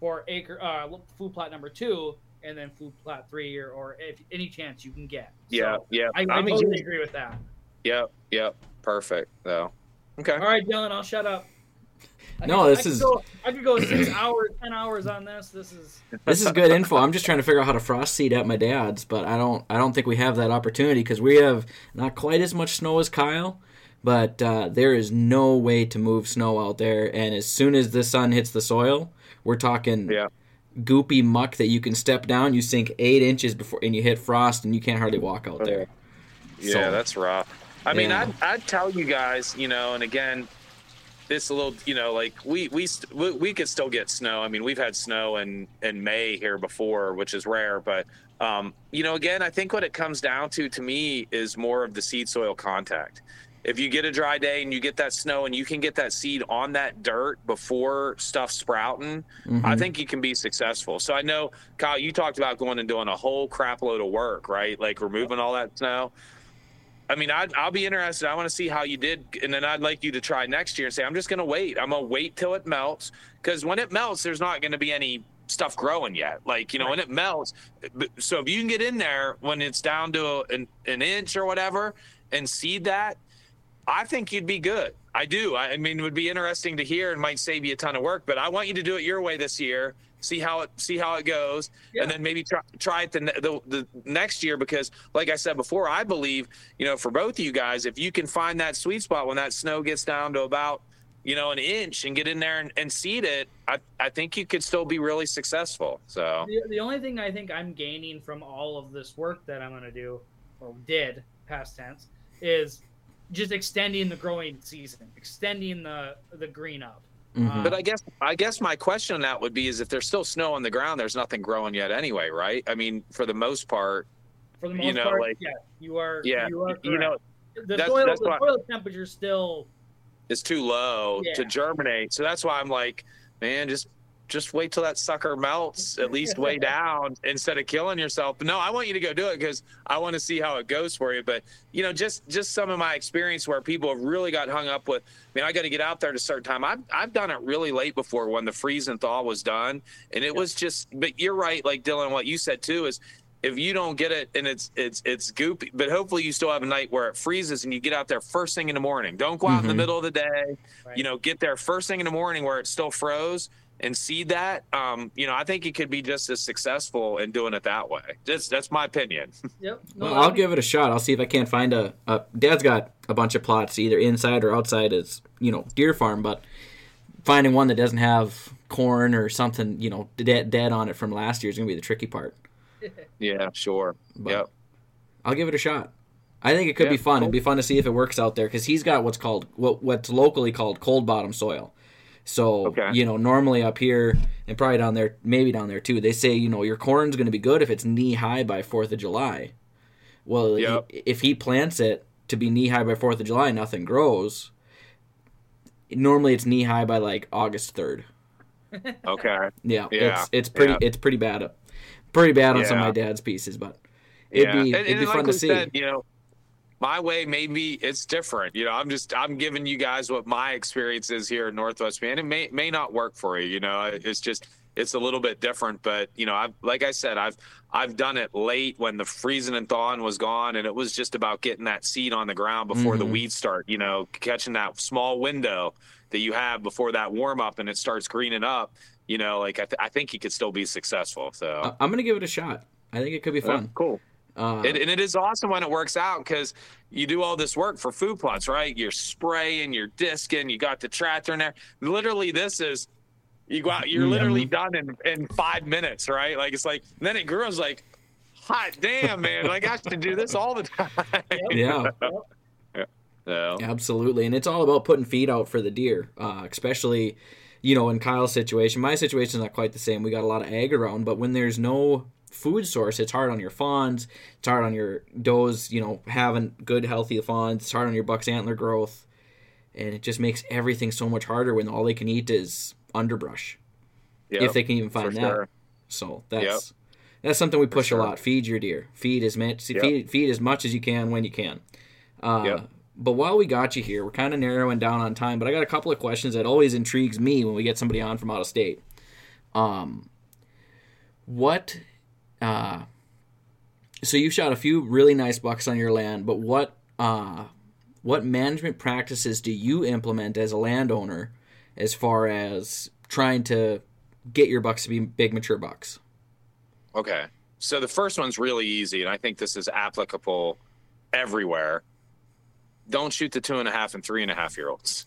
for acre uh food plot number two and then food plot three or, or if any chance you can get. Yeah, So yeah. I, I totally agree with that. Yep, yep. Perfect. Though. Okay. All right, Dylan, I'll shut up. I No, could- this I could is- Go, I could go six hours, ten hours on this. This is This is good info. I'm just trying to figure out how to frost seed at my dad's, but I don't. I don't think we have that opportunity because we have not quite as much snow as Kyle, but uh, there is no way to move snow out there. And as soon as the sun hits the soil, we're talking Yeah. goopy muck that you can step down. You sink eight inches before, and you hit frost, and you can't hardly walk out there. Yeah, So- that's rough. I mean, I'd, I'd tell you guys, you know, and again, this a little, you know, like we we st- we, we could still get snow. I mean, we've had snow in in May here before, which is rare, but um, you know, again, I think what it comes down to to me is more of the seed soil contact. If you get a dry day and you get that snow and you can get that seed on that dirt before stuff sprouting, Mhm. I think you can be successful. So I know, Kyle, you talked about going and doing a whole crap load of work, right? Like removing all that snow. I mean, I'd, I'll be interested. I want to see how you did, and then I'd like you to try next year and say, I'm just going to wait. I'm going to wait till it melts because when it melts, there's not going to be any stuff growing yet. Like you know, when it melts. So if you can get in there when it's down to an, an inch or whatever and seed that, I think you'd be good. I do. I, I mean, it would be interesting to hear and might save you a ton of work. But I want you to do it your way this year. See how it see how it goes, Yeah. and then maybe try, try it the, the the next year because, like I said before, I believe you know for both of you guys, if you can find that sweet spot when that snow gets down to about you know an inch and get in there and, and seed it, I I think you could still be really successful. So The, the only thing I think I'm gaining from all of this work that I'm going to do, or did, past tense, is just extending the growing season, extending the the green up. Mhm. But I guess I guess my question on that would be is if there's still snow on the ground, there's nothing growing yet anyway, right? I mean, for the most part, For the You most know, part, like- yeah, you are. yeah. you, are You know, the that's- soil, that's the why- soil temperature still. it's too low to germinate. So that's why I'm like, man, just just wait till that sucker melts, at least way down instead of killing yourself. But no, I want you to go do it because I want to see how it goes for you. But you know, just just some of my experience where people have really got hung up with, I mean, I got to get out there at a certain time. I've I've done it really late before when the freeze and thaw was done, and it was just. But you're right, like Dylan, what you said too is if you don't get it and it's it's it's goopy but hopefully you still have a night where it freezes and you get out there first thing in the morning don't go out in the Mhm. middle of the day Right. you know get there first thing in the morning where it's still froze and see that um you know i think you could be just as successful in doing it that way that's that's my opinion Yep. No, Well, I I'll give it a shot. I'll see if I can't find a, a. Dad's got a bunch of plots, either inside or outside his, you know, deer farm. But finding one that doesn't have corn or something, you know, dead, dead on it from last year is gonna be the tricky part. yeah sure But yep I'll give it a shot. I think it could Yeah, be fun. cool. It'd be fun to see if it works out there because he's got what's called what what's locally called cold bottom soil. So Okay. you know, normally up here and probably down there, maybe down there too, they say you know your corn's going to be good if it's knee high by Fourth of July. Well, Yep. if he plants it to be knee high by Fourth of July, nothing grows. Normally, it's knee high by like August third. okay Yeah, Yeah, it's it's pretty yeah. it's pretty bad. Pretty bad on some of my dad's pieces, but it'd yeah. be it'd and be fun to see. said, you know my way maybe it's different you know i'm just i'm giving you guys what my experience is here in northwest man it may may not work for you you know it's just it's a little bit different but you know i've like i said i've i've done it late when the freezing and thawing was gone and it was just about getting that seed on the ground before the Mhm. weeds start you know catching that small window that you have before that warm up and it starts greening up you know like i, th- I think you could still be successful so I'm gonna give it a shot. I think it could be Yeah, fun. cool Uh, it, and it is awesome when it works out because you do all this work for food plots, right? You're spraying, you're disking, you got the tractor in there. Literally, this is you go out, you're literally Mhm. done in, in five minutes, right? Like it's like then it grows like hot damn man. Like I have to do this all the time. yeah, So, absolutely, and it's all about putting feed out for the deer, uh, especially, you know, in Kyle's situation. My situation is not quite the same. We got a lot of ag around, but when there's no food source, it's hard on your fawns. It's hard on your does. You know, having good healthy fawns. It's hard on your buck's antler growth, and it just makes everything so much harder when all they can eat is underbrush, yeah, if they can even find that. sure. So that's that's something we push sure. a lot. Feed your deer. Feed as much Yep. feed feed as much as you can when you can. Uh, Yep. But while we got you here, we're kind of narrowing down on time. But I got a couple of questions that always intrigues me when we get somebody on from out of state. Um, what? Uh, so you've shot a few really nice bucks on your land, but what? Uh, what management practices do you implement as a landowner, as far as trying to get your bucks to be big mature bucks? Okay. So the first one's really easy, and I think this is applicable everywhere. Don't shoot the two and a half and three and a half year olds.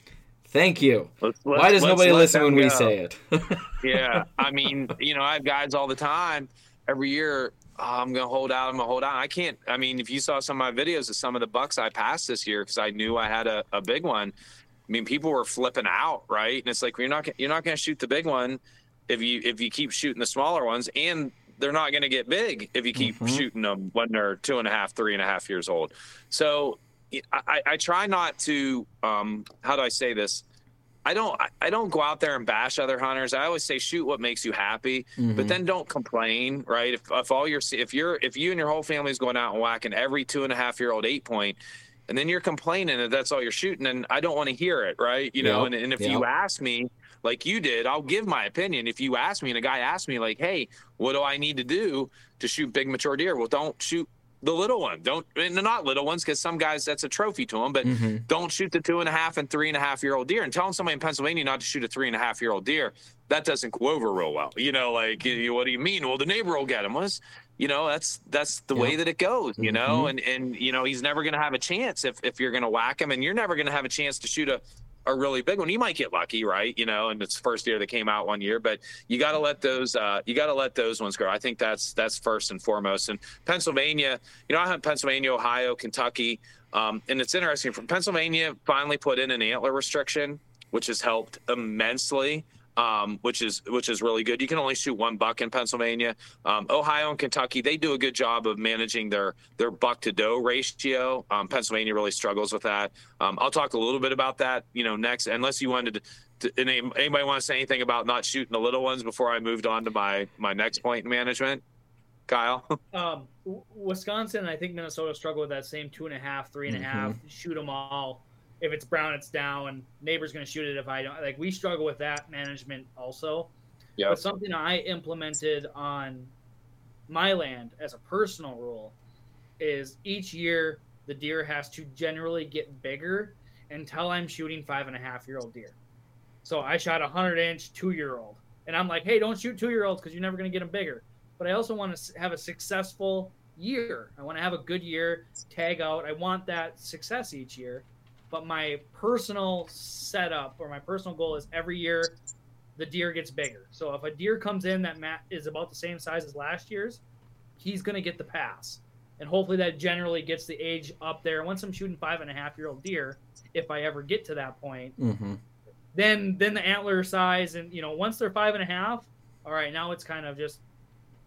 Thank you. Let's, Why does nobody listen when we say it? yeah, I mean, you know, I have guys all the time. Every year, "Oh, I'm gonna hold out. I'm gonna hold out. I can't. I mean, if you saw some of my videos of some of the bucks I passed this year because I knew I had a, a big one. I mean, people were flipping out, right? And it's like you're not gonna- you're not going to shoot the big one if you if you keep shooting the smaller ones, and they're not going to get big if you keep Mhm. shooting them when they're two and a half, three and a half years old. So I, I- I try not to. Um, how do I say this? I don't I- don't go out there and bash other hunters. I always say shoot what makes you happy, Mhm. but then don't complain, right? If, if all your if you're if you and your whole family is going out and whacking every two and a half year old eight point, and then you're complaining that that's all you're shooting, and I don't want to hear it, right? You know, and, and if yep. you ask me like you did, I'll give my opinion. If you ask me and a guy asks me like, "Hey, what do I need to do to shoot big mature deer?" Well, don't shoot the little one. Don't and not little ones because some guys that's a trophy to them. But mm-hmm. don't shoot the two and a half and three and a half year old deer. And telling somebody in Pennsylvania not to shoot a three and a half year old deer that doesn't go over real well. You know, like what do you mean? Well, the neighbor will get him. Was you know that's that's the way that it goes. You mm-hmm. know, and and you know he's never going to have a chance if if you're going to whack him, and you're never going to have a chance to shoot a a really big one. You might get lucky, right? You know, and it's first year that came out one year, but you got to let those uh, you got to let those ones grow. I think that's that's first and foremost. And Pennsylvania, you know, I have Pennsylvania, Ohio, Kentucky, um, and it's interesting. From Pennsylvania, finally put in an antler restriction, which has helped immensely um, which is which is really good. You can only shoot one buck in Pennsylvania. Um, Ohio and Kentucky they do a good job of managing their their buck to doe ratio. Um, Pennsylvania really struggles with that. Um, I'll talk a little bit about that, you know, next. Unless you wanted to, to anybody want to say anything about not shooting the little ones before I moved on to my my next point in management. Kyle? um, Wisconsin, I think Minnesota struggle with that same two and a half, three and mm-hmm. a half, shoot them all if it's brown, it's down. Neighbor's going to shoot it if I don't. Like we struggle with that management also. Yeah. But something I implemented on my land as a personal rule is each year the deer has to generally get bigger until I'm shooting five and a half year old deer. So I shot a hundred inch two year old, and I'm like, hey, don't shoot two year olds because you're never going to get them bigger. But I also want to have a successful year. I want to have a good year, tag out. I want that success each year. But my personal setup or my personal goal is every year the deer gets bigger. So if a deer comes in that Matt is about the same size as last year's, he's going to get the pass. And hopefully that generally gets the age up there. Once I'm shooting five and a half year old deer, if I ever get to that point, mm-hmm. then then the antler size and you know once they're five and a half, all right, now it's kind of just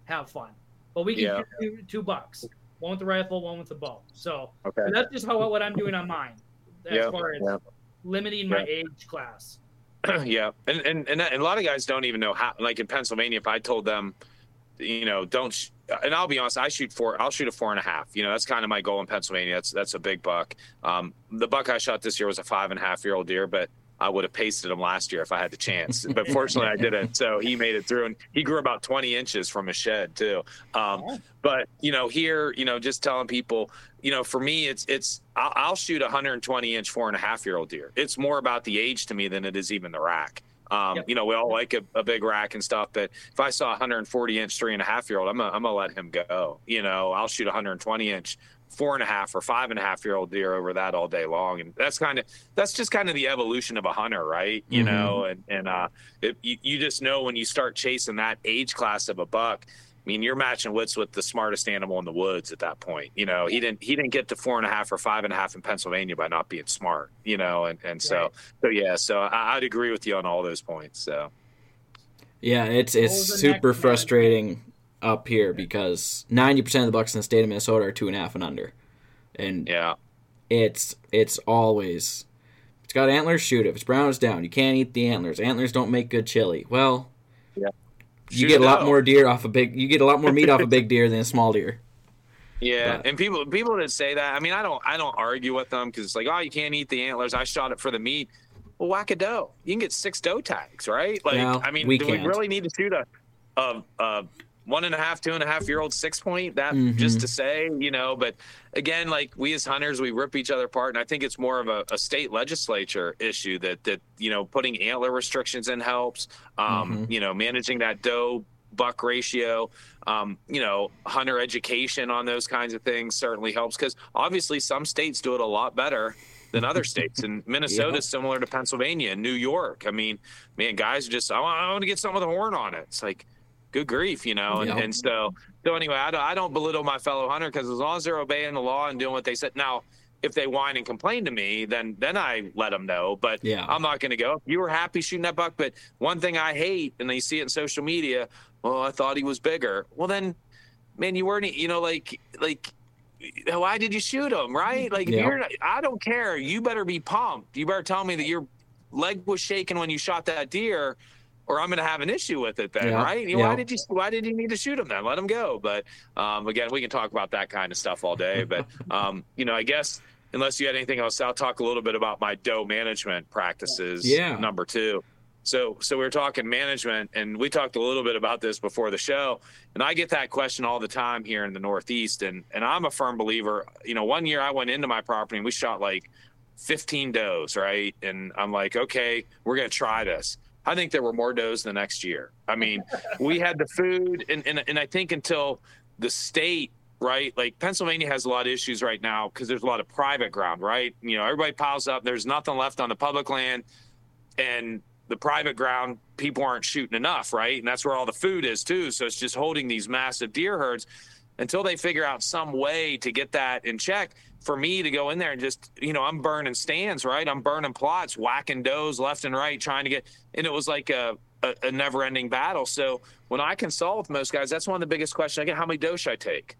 have fun. But we can yeah. do two bucks, one with the rifle, one with the bow. So okay. that's just how what I'm doing on mine as yeah, far as yeah. limiting my yeah. age class. yeah, and, and and and a lot of guys don't even know how. Like in Pennsylvania, if I told them, you know, don't. Sh- and I'll be honest, I shoot four. I'll shoot a four and a half. You know, that's kind of my goal in Pennsylvania. That's that's a big buck. Um, the buck I shot this year was a five and a half year old deer, but I would have pasted him last year if I had the chance. But fortunately, I didn't. So he made it through, and he grew about 20 inches from a shed too. Um, but you know, here, you know, just telling people, you know, for me, it's it's I'll, I'll shoot a 120 inch four and a half year old deer. It's more about the age to me than it is even the rack. Um, yep. You know, we all like a, a, big rack and stuff, but if I saw a 140 inch three and a half year old, I'm gonna, I'm gonna let him go. You know, I'll shoot a 120 inch four and a half or five and a half year old deer over that all day long. And that's kind of, that's just kind of the evolution of a hunter, right? You mm-hmm. know, and, and, uh, it, you, you just know when you start chasing that age class of a buck, I mean, you're matching wits with the smartest animal in the woods at that point. You know, he didn't he didn't get to four and a half or five and a half in Pennsylvania by not being smart. You know, and and so right. so yeah, so I, would agree with you on all those points. So yeah, it's it's super frustrating up here because 90% of the bucks in the state of Minnesota are two and a half and under. And yeah, it's it's always it's got antlers, shoot it. If it's brown, it's down. You can't eat the antlers. Antlers don't make good chili. Well, yeah. you get a lot out. more deer off a big. You get a lot more meat off a big deer than a small deer. Yeah, but. and people people that say that, I mean, I don't I don't argue with them because it's like, oh, you can't eat the antlers. I shot it for the meat. Well, whack a doe. You can get six doe tags, right? Like, no, I mean, we do can't. we really need to shoot a, a, a one and a half, two and a half year old six point. That mm-hmm. just to say, you know, but again, like we as hunters, we rip each other apart, and I think it's more of a, a state legislature issue that that you know putting antler restrictions in helps. Um, mm-hmm. You know, managing that doe buck ratio. Um, you know, hunter education on those kinds of things certainly helps because obviously some states do it a lot better than other states. And Minnesota yeah. is similar to Pennsylvania and New York. I mean, man, guys are just I want, I want to get some with a horn on it. It's like good grief, you know. And, and so, so anyway, I don't, I don't belittle my fellow hunter because as long as they're obeying the law and doing what they said. Now, if they whine and complain to me, then then I let them know. But yeah. I'm not going to go. You were happy shooting that buck, but one thing I hate, and they see it in social media. Well, I thought he was bigger. Well, then, man, you weren't. You know, like like why did you shoot him? Right? Like yep. you're. I don't care. You better be pumped. You better tell me that your leg was shaking when you shot that deer or I'm going to have an issue with it then, yeah. right? Yeah. Why did you Why did you need to shoot him then? Let him go. But um, again, we can talk about that kind of stuff all day. But um, you know, I guess unless you had anything else, I'll talk a little bit about my doe management practices. Yeah. Number two. So, so we were talking management, and we talked a little bit about this before the show. And I get that question all the time here in the Northeast, and and I'm a firm believer. You know, one year I went into my property and we shot like 15 does, right? And I'm like, okay, we're gonna try this. I think there were more does the next year. I mean, we had the food, and, and and I think until the state right? Like Pennsylvania has a lot of issues right now because there's a lot of private ground, right? You know, everybody piles up. There's nothing left on the public land, and the private ground people aren't shooting enough, right? And that's where all the food is too. So it's just holding these massive deer herds until they figure out some way to get that in check. For me to go in there and just, you know, I'm burning stands, right? I'm burning plots, whacking does left and right, trying to get, and it was like a, a, a never ending battle. So when I consult with most guys, that's one of the biggest questions I get. How many does should I take?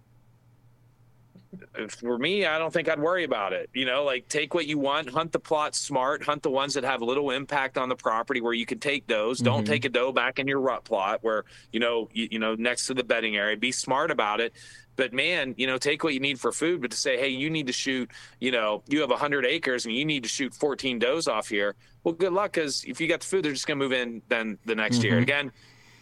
For me, I don't think I'd worry about it. You know, like take what you want, hunt the plots smart, hunt the ones that have little impact on the property where you can take those. Mm-hmm. Don't take a doe back in your rut plot where, you know, you, you know, next to the bedding area. Be smart about it. But man, you know, take what you need for food, but to say, hey, you need to shoot, you know, you have 100 acres and you need to shoot 14 does off here. Well, good luck because if you got the food, they're just going to move in then the next mm-hmm. year. Again,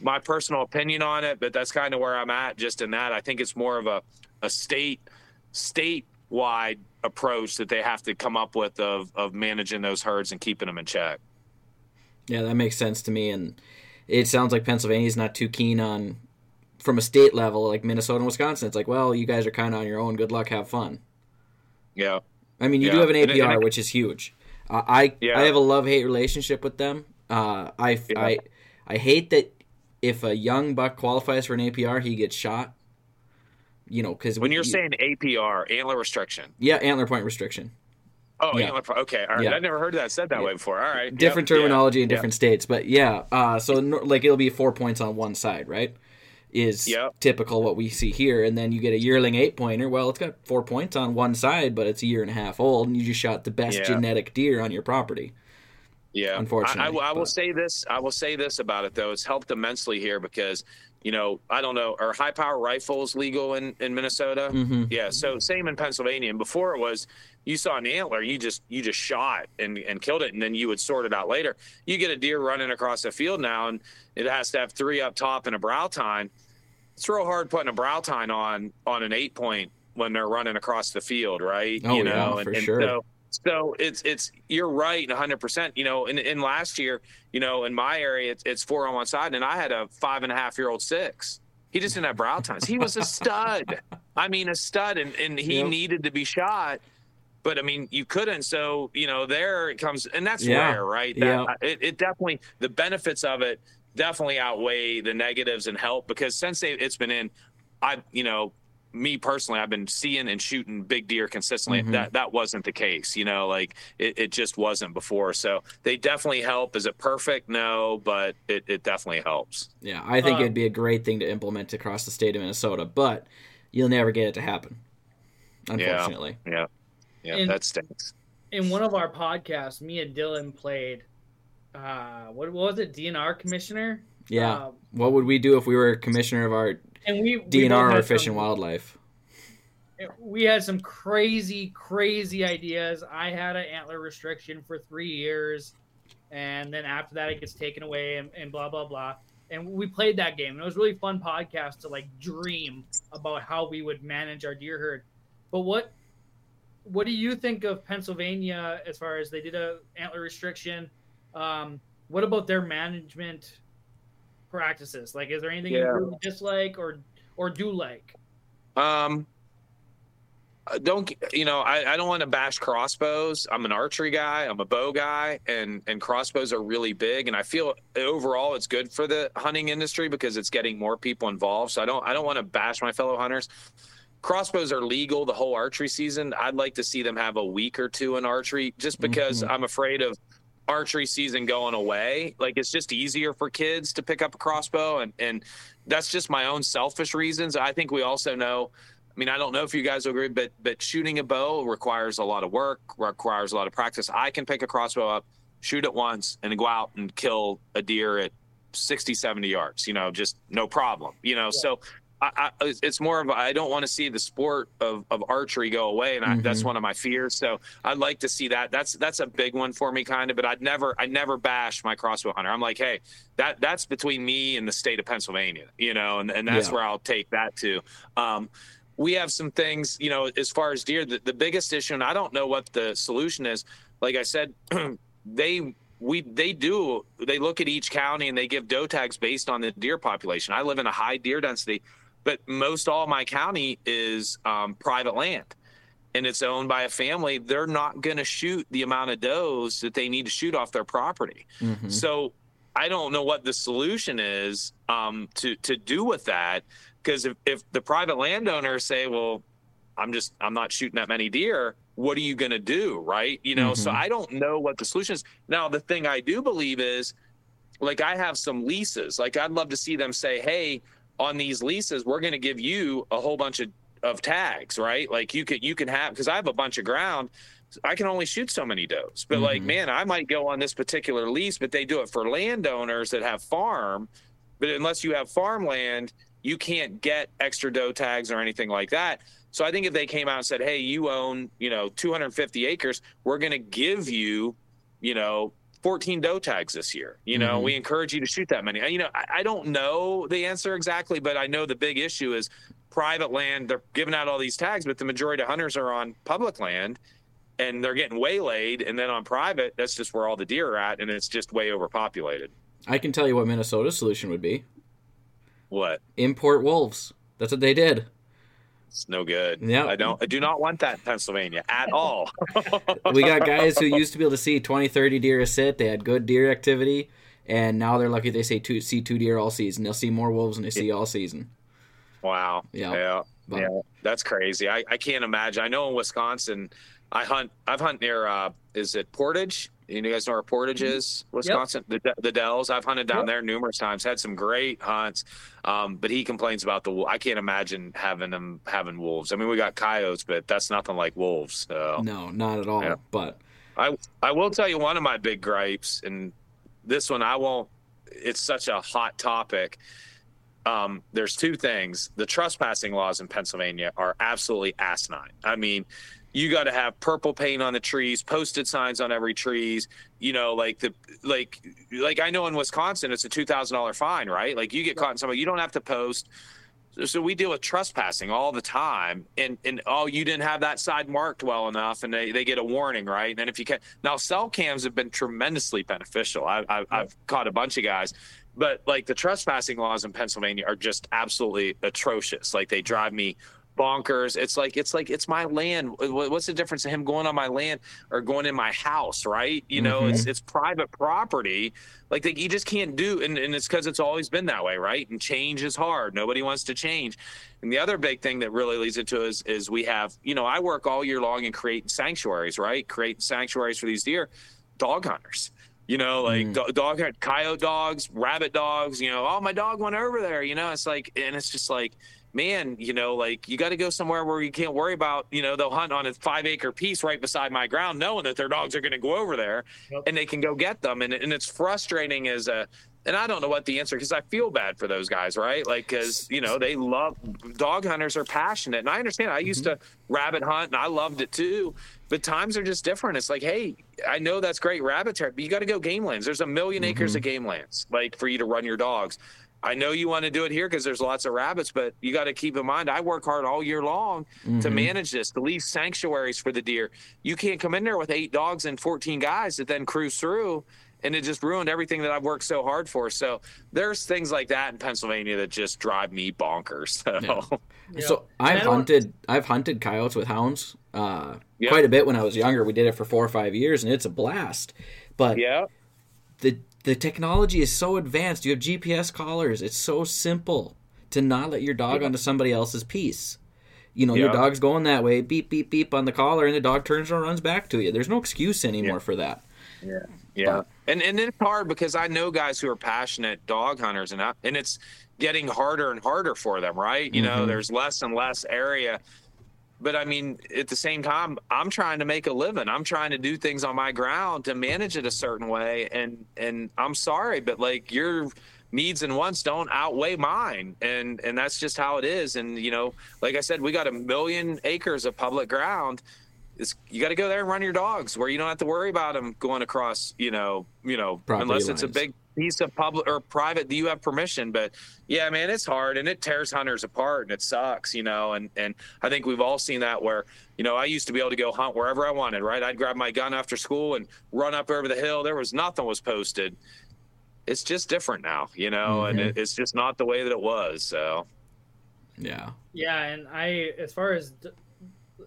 my personal opinion on it, but that's kind of where I'm at just in that. I think it's more of a, a state – statewide approach that they have to come up with of of managing those herds and keeping them in check. Yeah, that makes sense to me, and it sounds like Pennsylvania's not too keen on from a state level like Minnesota and Wisconsin. It's like, well, you guys are kind of on your own. Good luck, have fun. Yeah. I mean, you yeah. do have an APR, and, and, which is huge. Uh, I yeah. I have a love hate relationship with them. Uh, I yeah. I I hate that if a young buck qualifies for an APR, he gets shot you know, because when you're you, saying APR, antler restriction. Yeah, antler point restriction. Oh, yeah. antler. Okay, all right. Yeah. I never heard that said that yeah. way before. All right, different yep. terminology in different states, but yeah. Uh, so like it'll be four points on one side, right? Is yep. typical what we see here, and then you get a yearling eight pointer. Well, it's got four points on one side, but it's a year and a half old, and you just shot the best genetic deer on your property. Yeah, unfortunately, I, I, I will say this. I will say this about it though. It's helped immensely here because you know, I don't know, are high power rifles legal in, in Minnesota? Mm-hmm. Yeah. So same in Pennsylvania. And before it was, you saw an antler, you just you just shot and, and killed it, and then you would sort it out later. You get a deer running across the field now, and it has to have three up top and a brow tine. It's real hard putting a brow tine on on an eight point when they're running across the field, right? Oh, you know, yeah, for and, sure. So, so it's it's you're right 100 percent you know in, in last year you know in my area it's, it's four on one side and i had a five and a half year old six he just didn't have brow tines he was a stud i mean a stud and, and he yep. needed to be shot but i mean you couldn't so you know there it comes and that's yeah. rare right that, yeah. it, it definitely the benefits of it definitely outweigh the negatives and help because since they, it's been in i you know me personally, I've been seeing and shooting big deer consistently. Mm-hmm. That that wasn't the case, you know, like it, it just wasn't before. So they definitely help. Is it perfect? No, but it, it definitely helps. Yeah, I think uh, it'd be a great thing to implement across the state of Minnesota, but you'll never get it to happen. Unfortunately. Yeah. Yeah, yeah that stinks. In one of our podcasts, me and Dylan played uh what, what was it, DNR commissioner? Yeah. Uh, what would we do if we were commissioner of our and we DNR or Fish and Wildlife. We had some crazy, crazy ideas. I had an antler restriction for three years, and then after that, it gets taken away, and, and blah blah blah. And we played that game. And it was really fun podcast to like dream about how we would manage our deer herd. But what what do you think of Pennsylvania as far as they did a antler restriction? Um, what about their management practices? Like, is there anything yeah. you really dislike or or do like? Um, uh, don't you know? I, I don't want to bash crossbows. I'm an archery guy. I'm a bow guy, and and crossbows are really big. And I feel overall it's good for the hunting industry because it's getting more people involved. So I don't I don't want to bash my fellow hunters crossbows are legal the whole archery season. I'd like to see them have a week or two in archery just because mm-hmm. I'm afraid of archery season going away. Like it's just easier for kids to pick up a crossbow, and and that's just my own selfish reasons. I think we also know. I mean, I don't know if you guys agree, but but shooting a bow requires a lot of work, requires a lot of practice. I can pick a crossbow up, shoot it once, and go out and kill a deer at 60, 70 yards. You know, just no problem. You know, yeah. so I, I, it's more of I don't want to see the sport of, of archery go away, and I, mm-hmm. that's one of my fears. So I'd like to see that. That's that's a big one for me, kind of. But I'd never I never bash my crossbow hunter. I'm like, hey, that that's between me and the state of Pennsylvania, you know, and and that's yeah. where I'll take that to. Um, we have some things, you know, as far as deer. The, the biggest issue, and I don't know what the solution is. Like I said, they we they do they look at each county and they give doe tags based on the deer population. I live in a high deer density, but most all my county is um, private land, and it's owned by a family. They're not going to shoot the amount of does that they need to shoot off their property. Mm-hmm. So I don't know what the solution is um, to to do with that because if, if the private landowners say, well, I'm just I'm not shooting that many deer, what are you going to do, right? You know, mm-hmm. so I don't know what the solution is. Now, the thing I do believe is, like, I have some leases. Like, I'd love to see them say, hey, on these leases, we're going to give you a whole bunch of of tags, right? Like you could you can have because I have a bunch of ground. I can only shoot so many does. But mm-hmm. like, man, I might go on this particular lease, but they do it for landowners that have farm. But unless you have farmland, you can't get extra doe tags or anything like that. So I think if they came out and said, "Hey, you own, you know, 250 acres, we're going to give you, you know, 14 doe tags this year. You know, mm-hmm. we encourage you to shoot that many. You know, I, I, don't know the answer exactly, but I know the big issue is private land. They're giving out all these tags, but the majority of hunters are on public land and they're getting waylaid. And then on private, that's just where all the deer are at. And it's just way overpopulated. I can tell you what Minnesota's solution would be. What? Import wolves. That's what they did. It's no good. Yeah, I don't. I do not want that in Pennsylvania at all. we got guys who used to be able to see 20, 30 deer a sit. They had good deer activity, and now they're lucky they say two, see two deer all season. They'll see more wolves than they see all season. Wow. Yeah. Yeah. But, yeah. That's crazy. I, I can't imagine. I know in Wisconsin, I hunt. I've hunt near. Uh, is it Portage? You guys know where Portage mm-hmm. is, Wisconsin, yep. the the Dells. I've hunted down yep. there numerous times. Had some great hunts, um, but he complains about the. I can't imagine having them having wolves. I mean, we got coyotes, but that's nothing like wolves. So. No, not at all. Yeah. But I I will tell you one of my big gripes, and this one I won't. It's such a hot topic. Um, there's two things. The trespassing laws in Pennsylvania are absolutely asinine. I mean, you got to have purple paint on the trees, posted signs on every trees. You know, like the like like I know in Wisconsin it's a two thousand dollar fine, right? Like you get caught in something, you don't have to post. So we deal with trespassing all the time, and and oh, you didn't have that side marked well enough, and they, they get a warning, right? And then if you can now, cell cams have been tremendously beneficial. I, I, I've caught a bunch of guys, but like the trespassing laws in Pennsylvania are just absolutely atrocious. Like they drive me bonkers. It's like it's like it's my land. What's the difference in him going on my land or going in my house, right? You know, mm-hmm. it's it's private property. Like they, you just can't do, and, and it's because it's always been that way, right? And change is hard. Nobody wants to change. And the other big thing that really leads into is is we have, you know, I work all year long in creating sanctuaries, right? Creating sanctuaries for these deer, dog hunters. You know, like mm. dog, coyote dogs, rabbit dogs. You know, oh, my dog went over there. You know, it's like, and it's just like man, you know, like you got to go somewhere where you can't worry about, you know, they'll hunt on a five acre piece right beside my ground, knowing that their dogs are going to go over there yep. and they can go get them. And, and it's frustrating as a, and I don't know what the answer because I feel bad for those guys, right? Like, because you know they love dog hunters are passionate, and I understand. I used mm-hmm. to rabbit hunt, and I loved it too. But times are just different. It's like, hey, I know that's great rabbit territory, but you got to go game lands. There's a 1000000 mm-hmm. acres of game lands, like for you to run your dogs. I know you want to do it here because there's lots of rabbits, but you got to keep in mind I work hard all year long mm-hmm. to manage this, to leave sanctuaries for the deer. You can't come in there with eight dogs and 14 guys that then cruise through and it just ruined everything that I've worked so hard for. So there's things like that in Pennsylvania that just drive me bonkers. So, yeah. so I've hunted I've hunted coyotes with hounds uh, yep. quite a bit when I was younger. We did it for four or five years, and it's a blast. But yeah, the the technology is so advanced. You have GPS collars. It's so simple to not let your dog yeah. onto somebody else's piece. You know, yeah. your dog's going that way, beep, beep, beep on the collar, and the dog turns and runs back to you. There's no excuse anymore yeah. for that. Yeah. Yeah. But, and and it's hard because I know guys who are passionate dog hunters and I, and it's getting harder and harder for them, right? You mm-hmm. know, there's less and less area but I mean, at the same time, I'm trying to make a living. I'm trying to do things on my ground to manage it a certain way. And and I'm sorry, but like you're needs and wants don't outweigh mine and and that's just how it is and you know like i said we got a million acres of public ground it's, you got to go there and run your dogs where you don't have to worry about them going across you know you know Property unless it's a big piece of public or private that you have permission but yeah man it's hard and it tears hunters apart and it sucks you know and and i think we've all seen that where you know i used to be able to go hunt wherever i wanted right i'd grab my gun after school and run up over the hill there was nothing was posted it's just different now you know and Mhm. it, it's just not the way that it was so Yeah. Yeah, and I as far as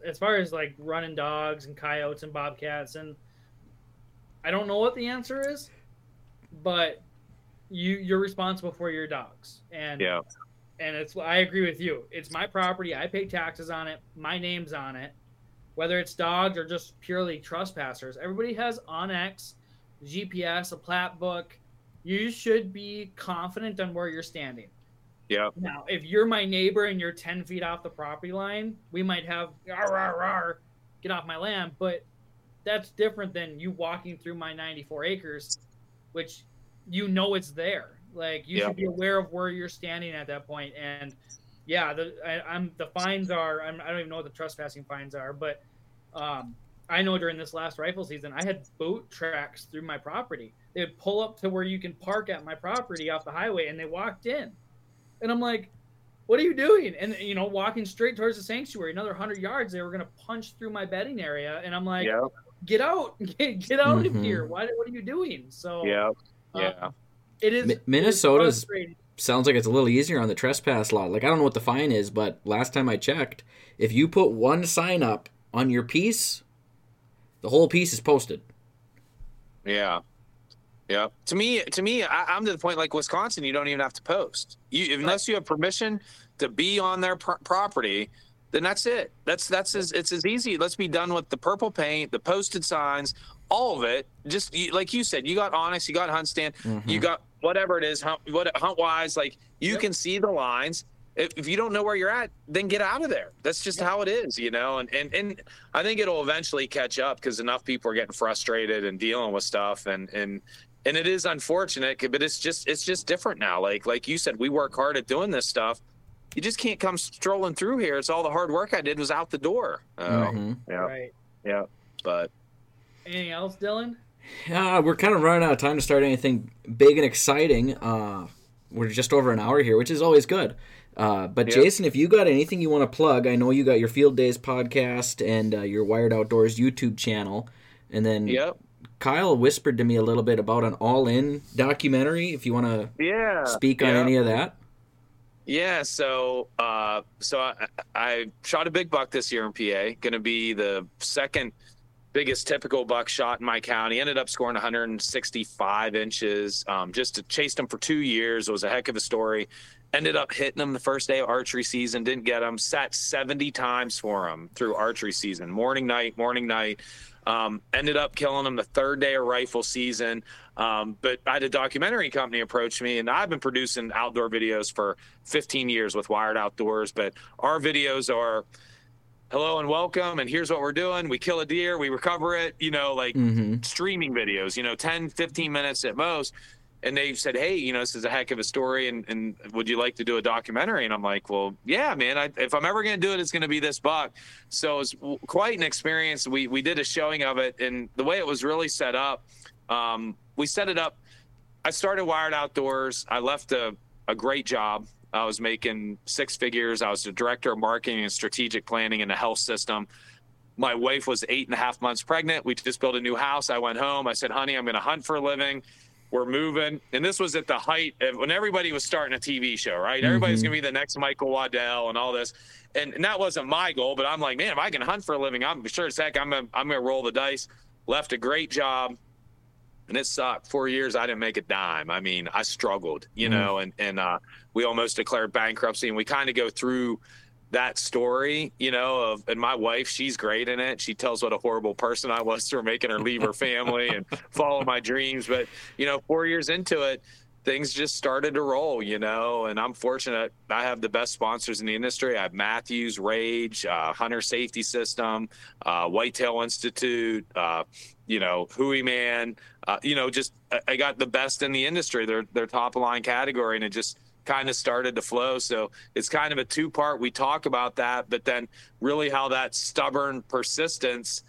as far as like running dogs and coyotes and bobcats and I don't know what the answer is, but you you're responsible for your dogs and yeah and it's I agree with you. It's my property. I pay taxes on it. My name's on it. Whether it's dogs or just purely trespassers, everybody has onX, GPS, a plat book. You should be confident on where you're standing. yeah Now, if you're my neighbor and you're 10 feet off the property line, we might have "Rawr, rawr, rawr, get off my land. But that's different than you walking through my 94 acres, which you know it's there. Like you Yeah. should be aware of where you're standing at that point. And yeah, the I, I'm the fines are I'm, I don't even know what the trespassing fines are, but um, I know during this last rifle season, I had boat tracks through my property. They would pull up to where you can park at my property off the highway, and they walked in. And I'm like, what are you doing? And, you know, walking straight towards the sanctuary, another 100 yards, they were going to punch through my bedding area. And I'm like, yeah get out, get, get out Mhm. of here. Why, what are you doing? So, yeah uh, yeah it is. Mi- it is Minnesota's- frustrating. Sounds like it's a little easier on the trespass law. Like I don't know what the fine is, but last time I checked, if you put one sign up on your piece, the whole piece is posted. Yeah. Yeah. To me, to me, I, I'm to the point like Wisconsin, you don't even have to post. You unless you have permission to be on their pro- property, then that's it. That's that's as it's as easy. Let's be done with the purple paint, the posted signs, all of it. Just like you said, you got onX, you got HuntStand, mm-hmm. you got whatever it is, hunt, what HuntWise. Like you Yep. can see the lines. If, if you don't know where you're at, then get out of there. That's just how it is, you know. And and and I think it'll eventually catch up because enough people are getting frustrated and dealing with stuff, and and and it is unfortunate, but it's just it's just different now. Like like you said, we work hard at doing this stuff. You just can't come strolling through here. It's all the hard work I did was out the door. Oh, Mhm. yeah, Right. yeah. But Anything else, Dylan? Yeah, we're kind of running out of time to start anything big and exciting. Uh, we're just over an hour here, which is always good. Uh, but Yep. Jason, if you got anything you want to plug, I know you got your Field Days podcast and uh, your Wired Outdoors YouTube channel, and then yep, Kyle whispered to me a little bit about an All In documentary. If you want to yeah. speak on yeah. any of that, Yeah, so uh, so I, I shot a big buck this year in PA. Going to be the second biggest typical buck shot in my county. Ended up scoring 165 inches. Um, just chased him for two years. It was a heck of a story. Ended up hitting him the first day of archery season. Didn't get him. Sat 70 times for him through archery season. Morning, night, morning, night. Um, ended up killing him the third day of rifle season. Um, but I had a documentary company approach me, and I've been producing outdoor videos for 15 years with Wired Outdoors. But our videos are hello and welcome, and here's what we're doing. We kill a deer, we recover it, you know, like mm-hmm. streaming videos, you know, 10, 15 minutes at most. And they said, hey, you know, this is a heck of a story, and, and would you like to do a documentary? And I'm like, well, yeah, man. I, if I'm ever going to do it, it's going to be this buck. So it's quite an experience. We we did a showing of it, and the way it was really set up, um, we set it up. I started Wired Outdoors. I left a, a great job. I was making six figures. I was the director of marketing and strategic planning in the health system. My wife was eight and a half months pregnant. We just built a new house. I went home. I said, honey, I'm going to hunt for a living. We're moving. And this was at the height of when everybody was starting a TV show, right? Everybody's Mhm. going to be the next Michael Waddell and all this. And, and that wasn't my goal, but I'm like, man, if I can hunt for a living, I'm sure as heck I'm going I'm to roll the dice. Left a great job and it sucked. Four years, I didn't make a dime. I mean, I struggled, you Mhm. know, and and uh, we almost declared bankruptcy. And we kind of go through that story, you know, of and my wife, she's great in it. She tells what a horrible person I was for making her leave her family and follow my dreams. But you know, four years into it, things just started to roll, you know. And I'm fortunate I have the best sponsors in the industry. I have Mathews, Rage, uh, Hunter Safety System, uh, Whitetail Institute, uh, you know, Hooyman. Uh, you know, just I got the best in the industry. They're they're top of line category, and it just kind of started to flow. So it's kind of a two part. We talk about that, but then really how that stubborn persistence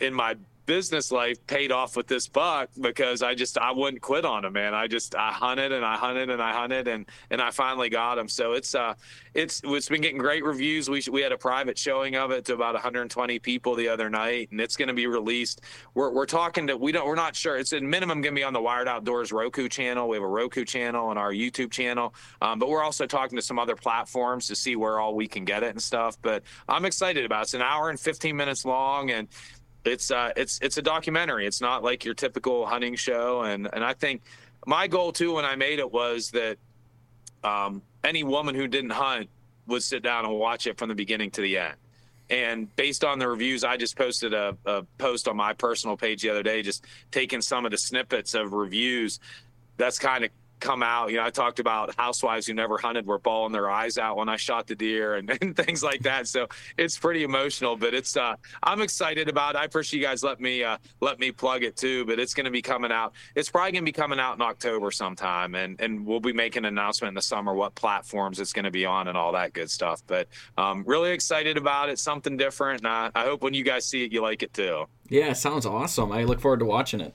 in my business life paid off with this buck because I just I wouldn't quit on him, man. I just I hunted and I hunted and I hunted and and I finally got him. So it's uh it's it's been getting great reviews. We we had a private showing of it to about 120 people the other night, and it's going to be released. We're we're talking to we don't we're not sure. It's a minimum going to be on the Wired Outdoors Roku channel. We have a Roku channel and our YouTube channel, um, but we're also talking to some other platforms to see where all we can get it and stuff. But I'm excited about it. It's an hour and 15 minutes long, and it's uh, it's it's a documentary. It's not like your typical hunting show, and and I think my goal too when I made it was that um, any woman who didn't hunt would sit down and watch it from the beginning to the end. And based on the reviews, I just posted a, a post on my personal page the other day, just taking some of the snippets of reviews. That's kind of come out. You know, I talked about housewives who never hunted were bawling their eyes out when I shot the deer and, and things like that. So it's pretty emotional, but it's uh, I'm excited about. It. I appreciate you guys let me uh, let me plug it too. But it's going to be coming out. It's probably going to be coming out in October sometime, and and we'll be making an announcement in the summer what platforms it's going to be on and all that good stuff. But um, really excited about it. Something different, and I, I hope when you guys see it, you like it too. Yeah, sounds awesome. I look forward to watching it.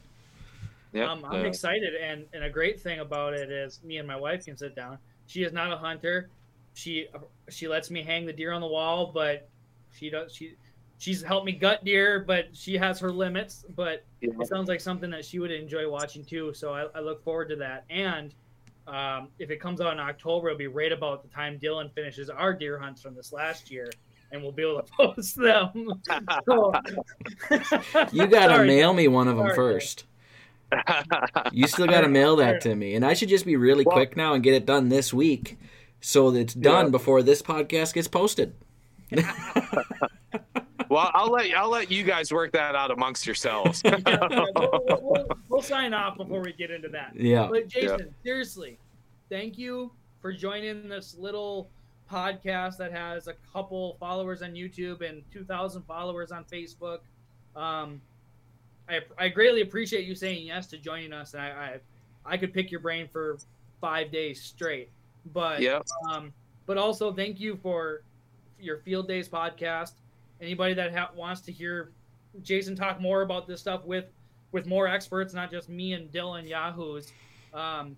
Yeah, um, I'm uh, excited, and and a great thing about it is me and my wife can sit down. She is not a hunter. She she lets me hang the deer on the wall, but she does she she's helped me gut deer, but she has her limits. But yeah. it sounds like something that she would enjoy watching too. So I, I look forward to that. And um, if it comes out in October, it'll be right about the time Dylan finishes our deer hunts from this last year and we'll be able to post them. so, you got to mail me one of them Sorry, first you still got to mail that to me, and I should just be really well, quick now and get it done this week, so that it's done yeah. before this podcast gets posted. well, I'll let I'll let you guys work that out amongst yourselves. yeah, we'll, we'll, we'll, sign off before we get into that. Yeah. But Jason, yeah. seriously, thank you for joining this little podcast that has a couple followers on YouTube and 2,000 followers on Facebook. Um, I, I greatly appreciate you saying yes to joining us. And I, I, I could pick your brain for five days straight. But yeah. um, but also thank you for your Field Days podcast. Anybody that ha- wants to hear Jason talk more about this stuff with with more experts, not just me and Dylan Yahoos. Um,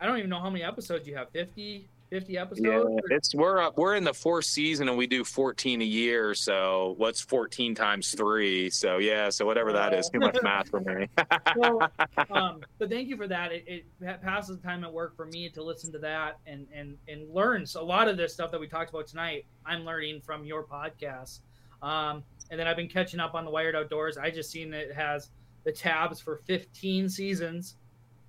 I don't even know how many episodes you have. 50, 50 episodes? Yeah, it's we're up we're in the fourth season and we do 14 a year. So what's 14 times three? So yeah, so whatever that is, too much math for me. well, um, but thank you for that. It, it passes the time at work for me to listen to that and and and learns a lot of this stuff that we talked about tonight. I'm learning from your podcast. Um, and then I've been catching up on the Wired Outdoors. I just seen it has the tabs for 15 seasons.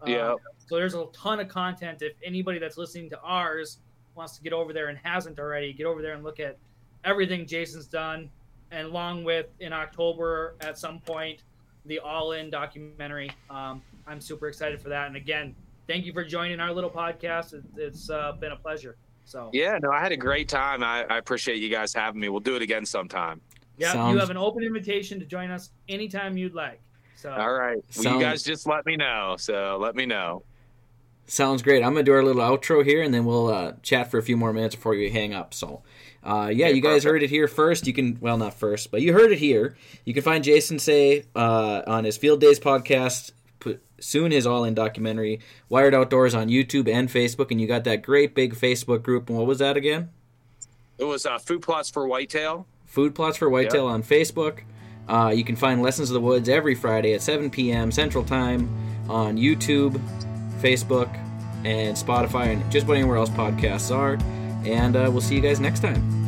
Yeah. Um, so there's a ton of content. If anybody that's listening to ours wants to get over there and hasn't already, get over there and look at everything Jason's done, and along with in October at some point the All In documentary. Um, I'm super excited for that. And again, thank you for joining our little podcast. It, has uh, been a pleasure. So yeah, no, I had a great time. I, I, appreciate you guys having me. We'll do it again sometime. Yeah, Sounds... you have an open invitation to join us anytime you'd like. So all right, well, Sounds... you guys just let me know. So let me know. Sounds great. I'm gonna do our little outro here, and then we'll uh, chat for a few more minutes before you hang up. So, uh, yeah, you guys heard it here first. You can, well, not first, but you heard it here. You can find Jason Say uh, on his Field Days podcast. Put, soon his All In documentary, Wired Outdoors on YouTube and Facebook, and you got that great big Facebook group. And what was that again? It was uh, Food Plots for Whitetail. Food Plots for Whitetail yep. on Facebook. Uh, you can find Lessons of the Woods every Friday at 7 p.m. Central Time on YouTube Facebook, and Spotify, and just about anywhere else podcasts are. And uh, we'll see you guys next time.